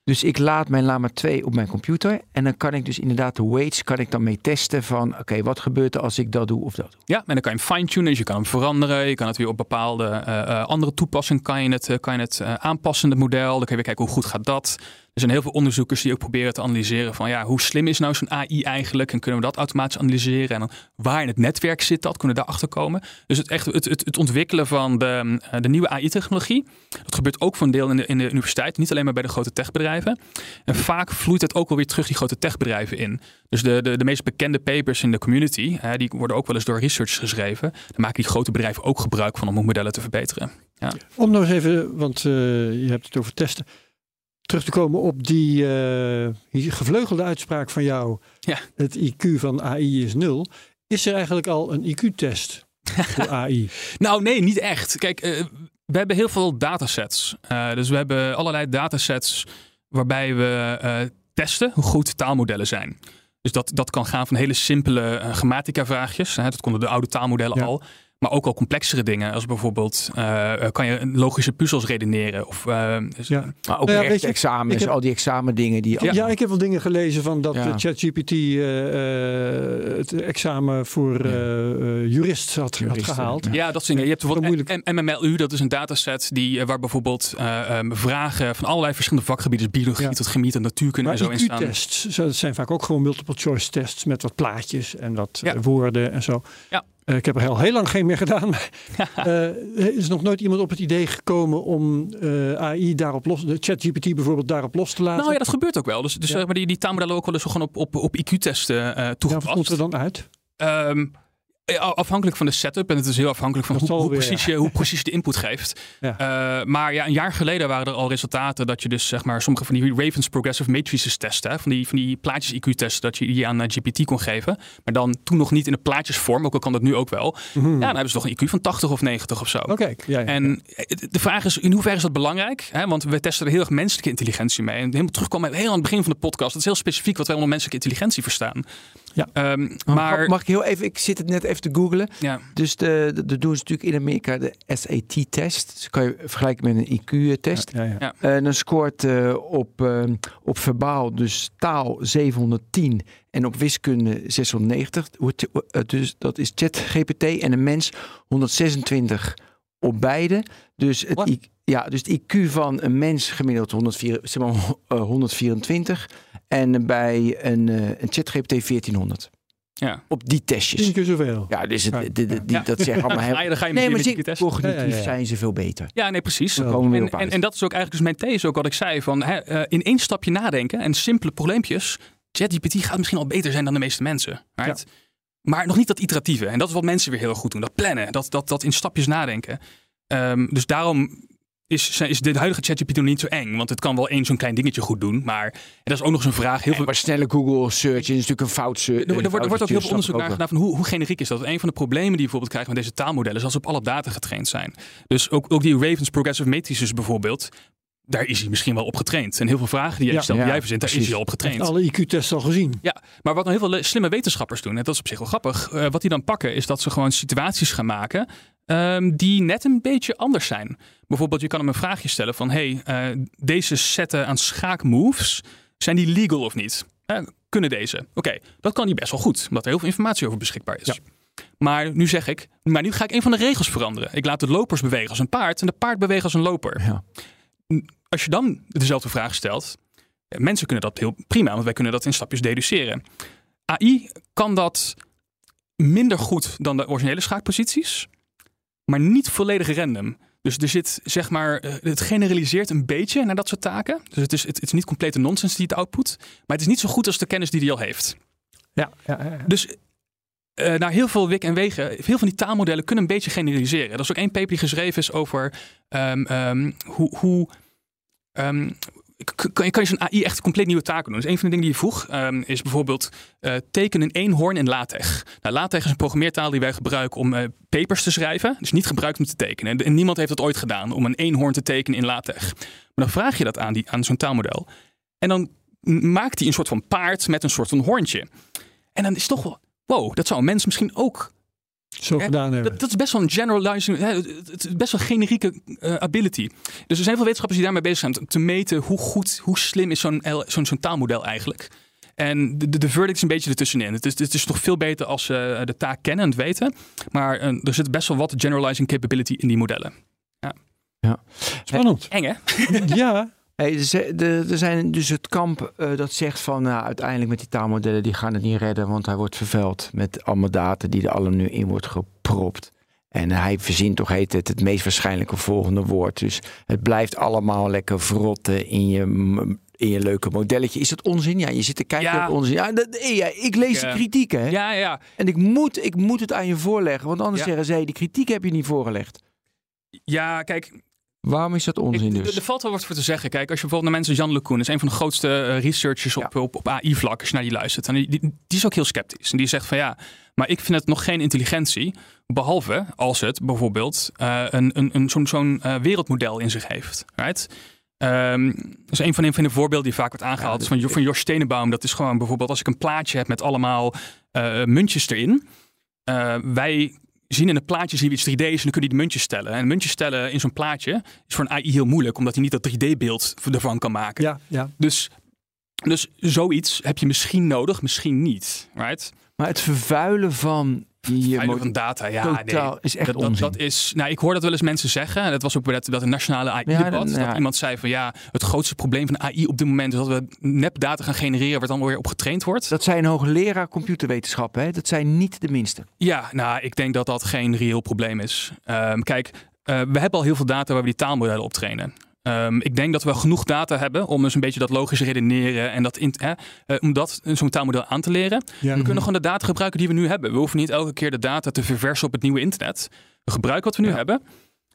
Dus ik laat mijn Lama 2 op mijn computer. En dan kan ik dus inderdaad de weights kan ik dan mee testen van oké, wat gebeurt er als ik dat doe of dat doe. Ja, en dan kan je hem fine-tunen, dus je kan hem veranderen. Je kan het weer op bepaalde uh, andere toepassingen kan je het, uh, kan je het aanpassen, het model. Dan kun je weer kijken hoe goed gaat dat. Er zijn heel veel onderzoekers die ook proberen te analyseren van ja, hoe slim is nou zo'n AI eigenlijk? En kunnen we dat automatisch analyseren? En dan waar in het netwerk zit dat? Kunnen we daarachter komen? Dus het, echt, het, het, het ontwikkelen van de, de nieuwe AI-technologie, dat gebeurt ook voor een deel in de, universiteit. Niet alleen maar bij de grote techbedrijven. En vaak vloeit het ook wel weer terug die grote techbedrijven in. Dus de, de, de meest bekende papers in de community, hè, die worden ook wel eens door researchers geschreven. Daar maken die grote bedrijven ook gebruik van om hun modellen te verbeteren. Ja. Om nou eens even, want uh, je hebt het over testen terug te komen op die uh, gevleugelde uitspraak van jou. Ja. Het IQ van AI is nul. Is er eigenlijk al een IQ-test voor AI? nou, nee, niet echt. Kijk, uh, we hebben heel veel datasets. Uh, dus we hebben allerlei datasets waarbij we testen hoe goed taalmodellen zijn. Dus dat, dat kan gaan van hele simpele grammatica-vraagjes. Hè, dat konden de oude taalmodellen ja. al. Maar ook al complexere dingen, als bijvoorbeeld uh, kan je logische puzzels redeneren. Of, uh, ja. Maar ook Nou ja, echt je, examens, heb- al die examendingen die... Ja. ik heb wel dingen gelezen van dat Ja. eh, ChatGPT eh, eh, het examen voor eh, eh, jurist had, gehaald. ja. Ja, dat soort dingen. Je hebt bijvoorbeeld MMLU, dat is een dataset die, eh, waar bijvoorbeeld eh, ehm, vragen van allerlei verschillende vakgebieden, dus biologie Ja. tot chemie tot natuurkunde en zo in staan. IQ-tests, zo- dat zijn vaak ook gewoon multiple choice tests met wat plaatjes en wat Ja. eh, woorden en zo. Ja. Eh, ik heb er al heel lang geen meer gedaan. Maar eh, er is nog nooit iemand op het idee gekomen om eh, AI daarop los, de ChatGPT bijvoorbeeld daarop los te laten. Nou ja, dat gebeurt ook wel. Dus, dus Ja. maar die, die taalmodellen ook wel eens gewoon op, op, op IQ-testen eh Ja, wat toegepast. komt er dan uit? Ja, afhankelijk van de setup en het is heel afhankelijk van hoe, precies je, hoe precies de input geeft. Ja. Eh, maar ja, een jaar geleden waren er al resultaten dat je dus zeg maar sommige van die Ravens Progressive Matrices testen, hè, van die, van die plaatjes IQ testen, dat je die aan eh, GPT kon geven. Maar dan toen nog niet in de plaatjesvorm, ook al kan dat nu ook wel. Mhm. Ja, dan hebben ze toch een IQ van 80 of 90 of zo. Oké, ja, ja, ja. En eh, de vraag is, in hoeverre is dat belangrijk? Hè? Want we testen er heel erg menselijke intelligentie mee. En helemaal terugkomen heel aan het begin van de podcast. Dat is heel specifiek wat wij onder menselijke intelligentie verstaan. Ja. Ehm, Maar mag ik heel even, ik zit het net even te googlen. ja, Dus de, de, de doen ze natuurlijk in Amerika de SAT-test. Dus kan je vergelijken met een IQ-test. Ja, ja. Ja. En dan scoort eh, op, eh, op verbaal, dus taal 710 en op wiskunde 690. Hoe het- eh, Dus dat is ChatGPT en een mens 126 op beide. Dus het, ja, dus het IQ van een mens gemiddeld 104, zeg maar, eh, 124 en bij een, eh, een ChatGPT 1400. ja. Op die testjes. Tien keer zoveel. Ja, dus het, Ja. de, de- die, Ja. dat zeggen allemaal heel... dan ga je Nee, maar zie, cognitief Ja, ja, ja. zijn ze veel beter. Ja, nee, precies. Daar komen we En, en, en dat is ook eigenlijk dus mijn these, ook wat ik zei. Van, hè, eh, in één stapje nadenken en simpele probleempjes. ChatGPT gaat misschien al beter zijn dan de meeste mensen. Right? Maar nog niet dat iteratieve. En dat is wat mensen weer heel goed doen. Dat plannen, dat, dat, dat in stapjes nadenken. Ehm, dus daarom is, is de huidige ChatGPT nog niet zo eng. Want het kan wel één zo'n klein dingetje goed doen. Maar en dat is ook nog eens een vraag. Heel veel, Maar snelle Google search is natuurlijk een fout search. er, wordt- er wordt, er wordt ook heel veel onderzoek naar gedaan van hoe, hoe generiek is dat. Een van de problemen die je bijvoorbeeld krijgt met deze taalmodellen is als ze op alle data getraind zijn. Dus ook, ook die Ravens Progressive Matrices bijvoorbeeld, daar is hij misschien wel op getraind. En heel veel vragen die jij Ja. stelt, die Ja, jij verzint, daar is hij al op Heeft getraind. alle IQ-tests al gezien. Ja, maar wat nou heel veel slimme wetenschappers doen, en dat is op zich wel grappig, eh, wat die dan pakken is dat ze gewoon situaties gaan maken ehm, die net een beetje anders zijn. Bijvoorbeeld, je kan hem een vraagje stellen van, hey, eh, deze setten aan schaakmoves, zijn die legal of niet? Eh, kunnen deze? Oké, dat kan hij best wel goed, omdat er heel veel informatie over beschikbaar is. Ja. Maar nu zeg ik, maar nu ga ik een van de regels veranderen. Ik laat de lopers bewegen als een paard en de paard bewegen als een loper. Ja. Als je dan dezelfde vraag stelt, mensen kunnen dat heel prima, want wij kunnen dat in stapjes deduceren. AI kan dat minder goed dan de originele schaakposities, maar niet volledig random. Dus er zit, zeg maar, eh, het generaliseert een beetje naar dat soort taken. Dus het is, het, is niet complete nonsens die het output, maar het is niet zo goed als de kennis die hij al heeft. Ja, ja, ja. Dus eh naar heel veel wik en wegen, veel van die taalmodellen kunnen een beetje generaliseren. Er is ook één paper die geschreven is over ehm, ehm, hoe, hoe ehm, kan je, kan je zo'n AI echt compleet nieuwe taken doen. Dus een van de dingen die je vroeg ehm, is bijvoorbeeld eh teken een eenhoorn in LaTeX. Nou, LaTeX is een programmeertaal die wij gebruiken om eh, papers te schrijven. Dus niet gebruikt om te tekenen. En, niemand heeft dat ooit gedaan om een eenhoorn te tekenen in LaTeX. Maar dan vraag je dat aan, aan zo'n taalmodel. En dan maakt hij een soort van paard met een soort van hoorntje. En dan is het toch wel, wow, dat zou een mens misschien ook Zo Eh, gedaan hebben. dat, dat is best wel een generalizing, hè, het is best wel een generieke eh, ability. Dus er zijn veel wetenschappers die daarmee bezig zijn te- te meten hoe goed, hoe slim is zo'n L- zo'n zo'n taalmodel eigenlijk. En de, de, de verdict is een beetje ertussenin. Het is, het is toch veel beter als ze de taak kennen en het weten. Maar eh, er zit best wel wat generalizing capability in die modellen. Spannend. Eng hè? ja, Hey, ze- er zijn dus het kamp eh, dat zegt van nou, uiteindelijk met die taalmodellen die gaan het niet redden, want hij wordt vervuild met allemaal data die er allemaal nu in wordt gepropt. En hij verzint toch heet het het meest waarschijnlijke volgende woord. Dus het blijft allemaal lekker verrotten in je, in je leuke modelletje. Is dat onzin? Ja, je zit te kijken Ja. op onzin. Ja, dat, eh, ja, ik lees de kritiek, hè? Ja, ja. En ik moet, ik moet het aan je voorleggen, want anders Ja. zeggen zij, die kritiek heb je niet voorgelegd. Ja, kijk, Waarom is dat onzin dus? Er valt wel wat voor te zeggen. Kijk, als je bijvoorbeeld naar mensen Jan LeCun is een van de grootste eh, researchers op, op, op AI-vlak, als je naar die luistert. En die, die, die is ook heel sceptisch. En die zegt van ja, maar ik vind het nog geen intelligentie. Behalve als het bijvoorbeeld eh, een, een, een, zo'n zo'n eh, wereldmodel in zich heeft. Right? Ehm, dus een van de, van de voorbeelden die vaak wordt aangehaald is van, van Jos Stenenbaum. Dat is gewoon bijvoorbeeld als ik een plaatje heb met allemaal muntjes erin. Wij zien in een plaatje zien we iets 3D's en dan kun je die muntjes stellen. En muntjes stellen in zo'n plaatje is voor een AI heel moeilijk, omdat hij niet dat 3D-beeld ervan kan maken. Ja, ja. Dus, dus zoiets heb je misschien nodig, misschien niet. Right? Maar het vervuilen van je Veilig mo- van data, ja, totaal nee. is echt dat, dat, onzin. dat is, nou, ik hoor dat wel eens mensen zeggen. En dat was ook bij dat, dat een nationale AI-debat. ja. Dat iemand zei van ja, het grootste probleem van AI op dit moment is dat we nepdata gaan genereren waar dan weer op getraind wordt. Dat zijn hoogleraar computerwetenschappen, hè? dat zijn niet de minste. Ja, nou, ik denk dat dat geen reëel probleem is. Ehm, kijk, eh, we hebben al heel veel data waar we die taalmodellen op trainen. Ehm, ik denk dat we genoeg data hebben om dus een beetje dat logisch redeneren en dat in, hè, eh, om dat zo'n taalmodel aan te leren. ja. We kunnen gewoon de data gebruiken die we nu hebben. We hoeven niet elke keer de data te verversen op het nieuwe internet. We gebruiken wat we nu Ja. hebben.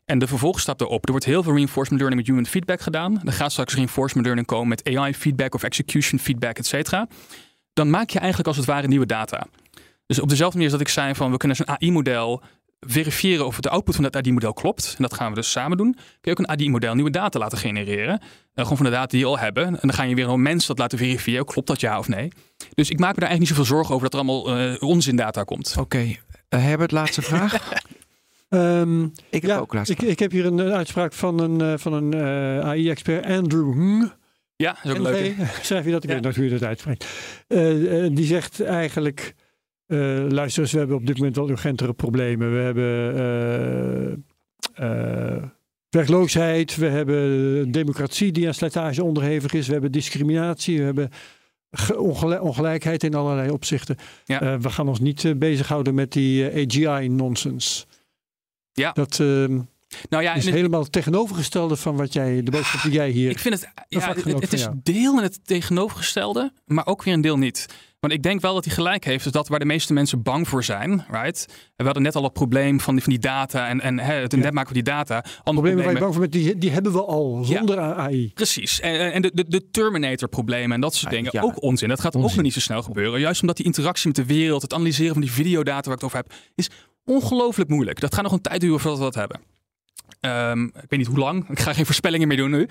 En de vervolgstap daarop. Er wordt heel veel reinforcement learning met human feedback gedaan. Er gaat straks reinforcement learning komen met AI feedback of execution feedback, et cetera. Dan maak je eigenlijk als het ware nieuwe data. Dus op dezelfde manier als dat ik zei van we kunnen zo'n AI-model verifiëren of de output van dat AI-model klopt. En dat gaan we dus samen doen. Kun je ook een AI-model nieuwe data laten genereren. Eh, gewoon van de data die je al hebben. En dan ga je weer een mens dat laten verifiëren. Klopt dat ja of nee? Dus ik maak me daar eigenlijk niet zoveel zorgen over dat er allemaal eh onzindata komt. Oké, Eh, Herbert, laatste vraag. Ehm, Ik heb ja, ook laatste ik, ik heb hier een, uitspraak van een, eh, van een eh, AI-expert, Andrew Ng. Ja, dat is ook leuk. Schrijf je dat? Ik Ja. weet nooit hoe je dat uitspreekt. Die zegt eigenlijk, eh luister eens, we hebben op dit moment wel urgentere problemen. We hebben eh, werkloosheid, we hebben democratie die aan slijtage onderhevig is, we hebben discriminatie, we hebben ge- ongel- ongelijkheid in allerlei opzichten. Ja. We gaan ons niet bezighouden met die eh, AGI-nonsens. Ja. Dat ehm, Nou ja, is het- helemaal het tegenovergestelde van wat jij, de boodschap die jij hier... ik vind het, ja, het, is jou. deel en het tegenovergestelde, maar ook weer een deel niet. Want ik denk wel dat hij gelijk heeft, is dat waar de meeste mensen bang voor zijn, right? We hadden net al het probleem van die, van die data en, en hè, het Ja. net maken van die data. Andere Problemen waar je bang voor bent, die, die hebben we al zonder AI. Precies. En, en de, de, de Terminator-problemen en dat soort Ja, dingen. ja. Ook onzin. Dat gaat ook nog niet zo snel gebeuren. Juist omdat die interactie met de wereld, het analyseren van die videodata waar ik het over heb, is ongelooflijk moeilijk. Dat gaat nog een tijd duren voordat we dat hebben. Ehm, ik weet niet hoe lang. Ik ga geen voorspellingen meer doen nu.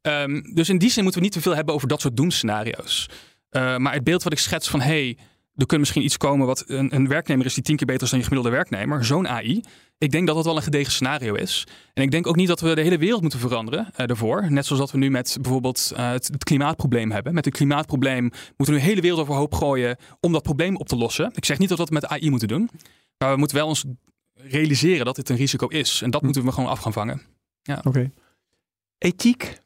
Ehm, dus in die zin moeten we niet te veel hebben over dat soort doemscenario's. Eh, maar het beeld wat ik schets van, hey, er kan misschien iets komen wat een, een werknemer is die tien keer beter is dan je gemiddelde werknemer. Zo'n AI. Ik denk dat dat wel een gedegen scenario is. En ik denk ook niet dat we de hele wereld moeten veranderen eh, daarvoor. Net zoals dat we nu met bijvoorbeeld eh, het, het klimaatprobleem hebben. Met het klimaatprobleem moeten we de hele wereld overhoop gooien om dat probleem op te lossen. Ik zeg niet dat we dat met AI moeten doen. Maar we moeten wel ons realiseren dat dit een risico is. En dat Hm. moeten we gewoon af gaan vangen. Oké. Ethiek?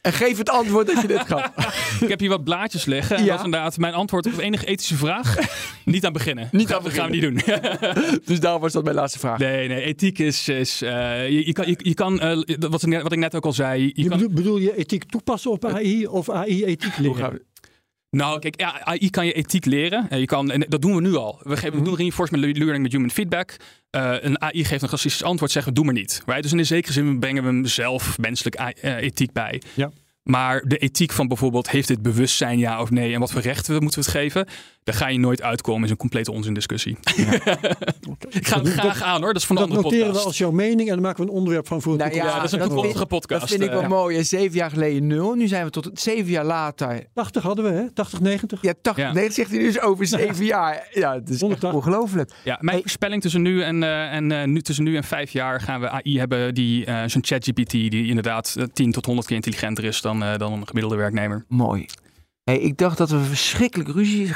En geef het antwoord dat je net gaf. Ik heb hier wat blaadjes liggen. En Ja. dat is inderdaad mijn antwoord op enige ethische vraag. niet aan beginnen. Niet Dat aan gaan we niet doen. dus daarom was dat mijn laatste vraag. nee, nee. Ethiek is... is eh, je, je kan, je, je kan eh, wat, ik net- wat ik net ook al zei. Je Je kan, bedoel, bedoel je ethiek toepassen op AI of AI ethiek leren? Nou, kijk, ja, AI kan je ethiek leren. Je kan, en dat doen we nu al. We, geven, Mhm. we doen reinforcement learning met human feedback. Eh, een AI geeft een racistisch antwoord, zeggen we, doe maar niet. Right? Dus in de zekere zin brengen we hem zelf menselijk AI eh, ethiek bij. Ja. Maar de ethiek van bijvoorbeeld, heeft dit bewustzijn ja of nee? En wat voor rechten moeten we het geven? Daar ga je nooit uitkomen. is een complete onzindiscussie. Ik ga het Dat- graag aan hoor. Dat is van een Dat andere noteren we podcast. als jouw mening en dan maken we een onderwerp van voor een Nou. Ja, dat is een dat toekomstige podcast. Dat vind ik wel eh. mooi. hè. Zeven jaar geleden nul. Nu zijn we tot zeven jaar later. 80 hadden we, hè? 80, 90? Ja, 80. Ja. Nee, dat zegt hij dus over zeven jaar. Ja, het is echt 180. ongelooflijk. Ja, mijn Hey. voorspelling tussen nu en, eh, en eh, nu, tussen nu en vijf jaar gaan we AI hebben die eh, zo'n ChatGPT die inderdaad eh, 10 tot 100 keer intelligenter is dan, eh, dan een gemiddelde werknemer. Mooi. Hey, ik dacht dat we verschrikkelijk ruzie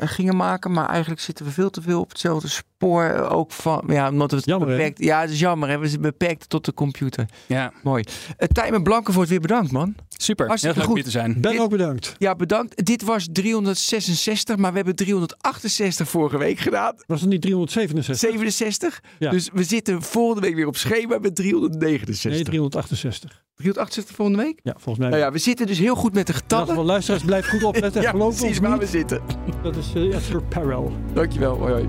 gingen maken, maar eigenlijk zitten we veel te veel op hetzelfde spoor. Ook van, ja, omdat we het Jammer, hè? beperkt. Ja, het is jammer. Hè? We zijn beperkt tot de computer. Ja, Mooi. Uh, Tijmen Blankenvoort weer bedankt, man. super. Heel Hartstikke om goed. hier te zijn. Ben Dit- ook bedankt. Ja, bedankt. Dit was 366, maar we hebben 368 vorige week gedaan. Was het niet 367? 67. Ja. Dus we zitten volgende week weer op schema met 369. Nee, 368. 368 volgende week? Ja, volgens mij. Nou ja, we zitten dus heel goed met de getallen. geval, luisteraars, blijf goed opletten. Ja, Geloof precies ons waar we zitten. Dat is uh, Esther Perel. Dankjewel. Hoi, hoi.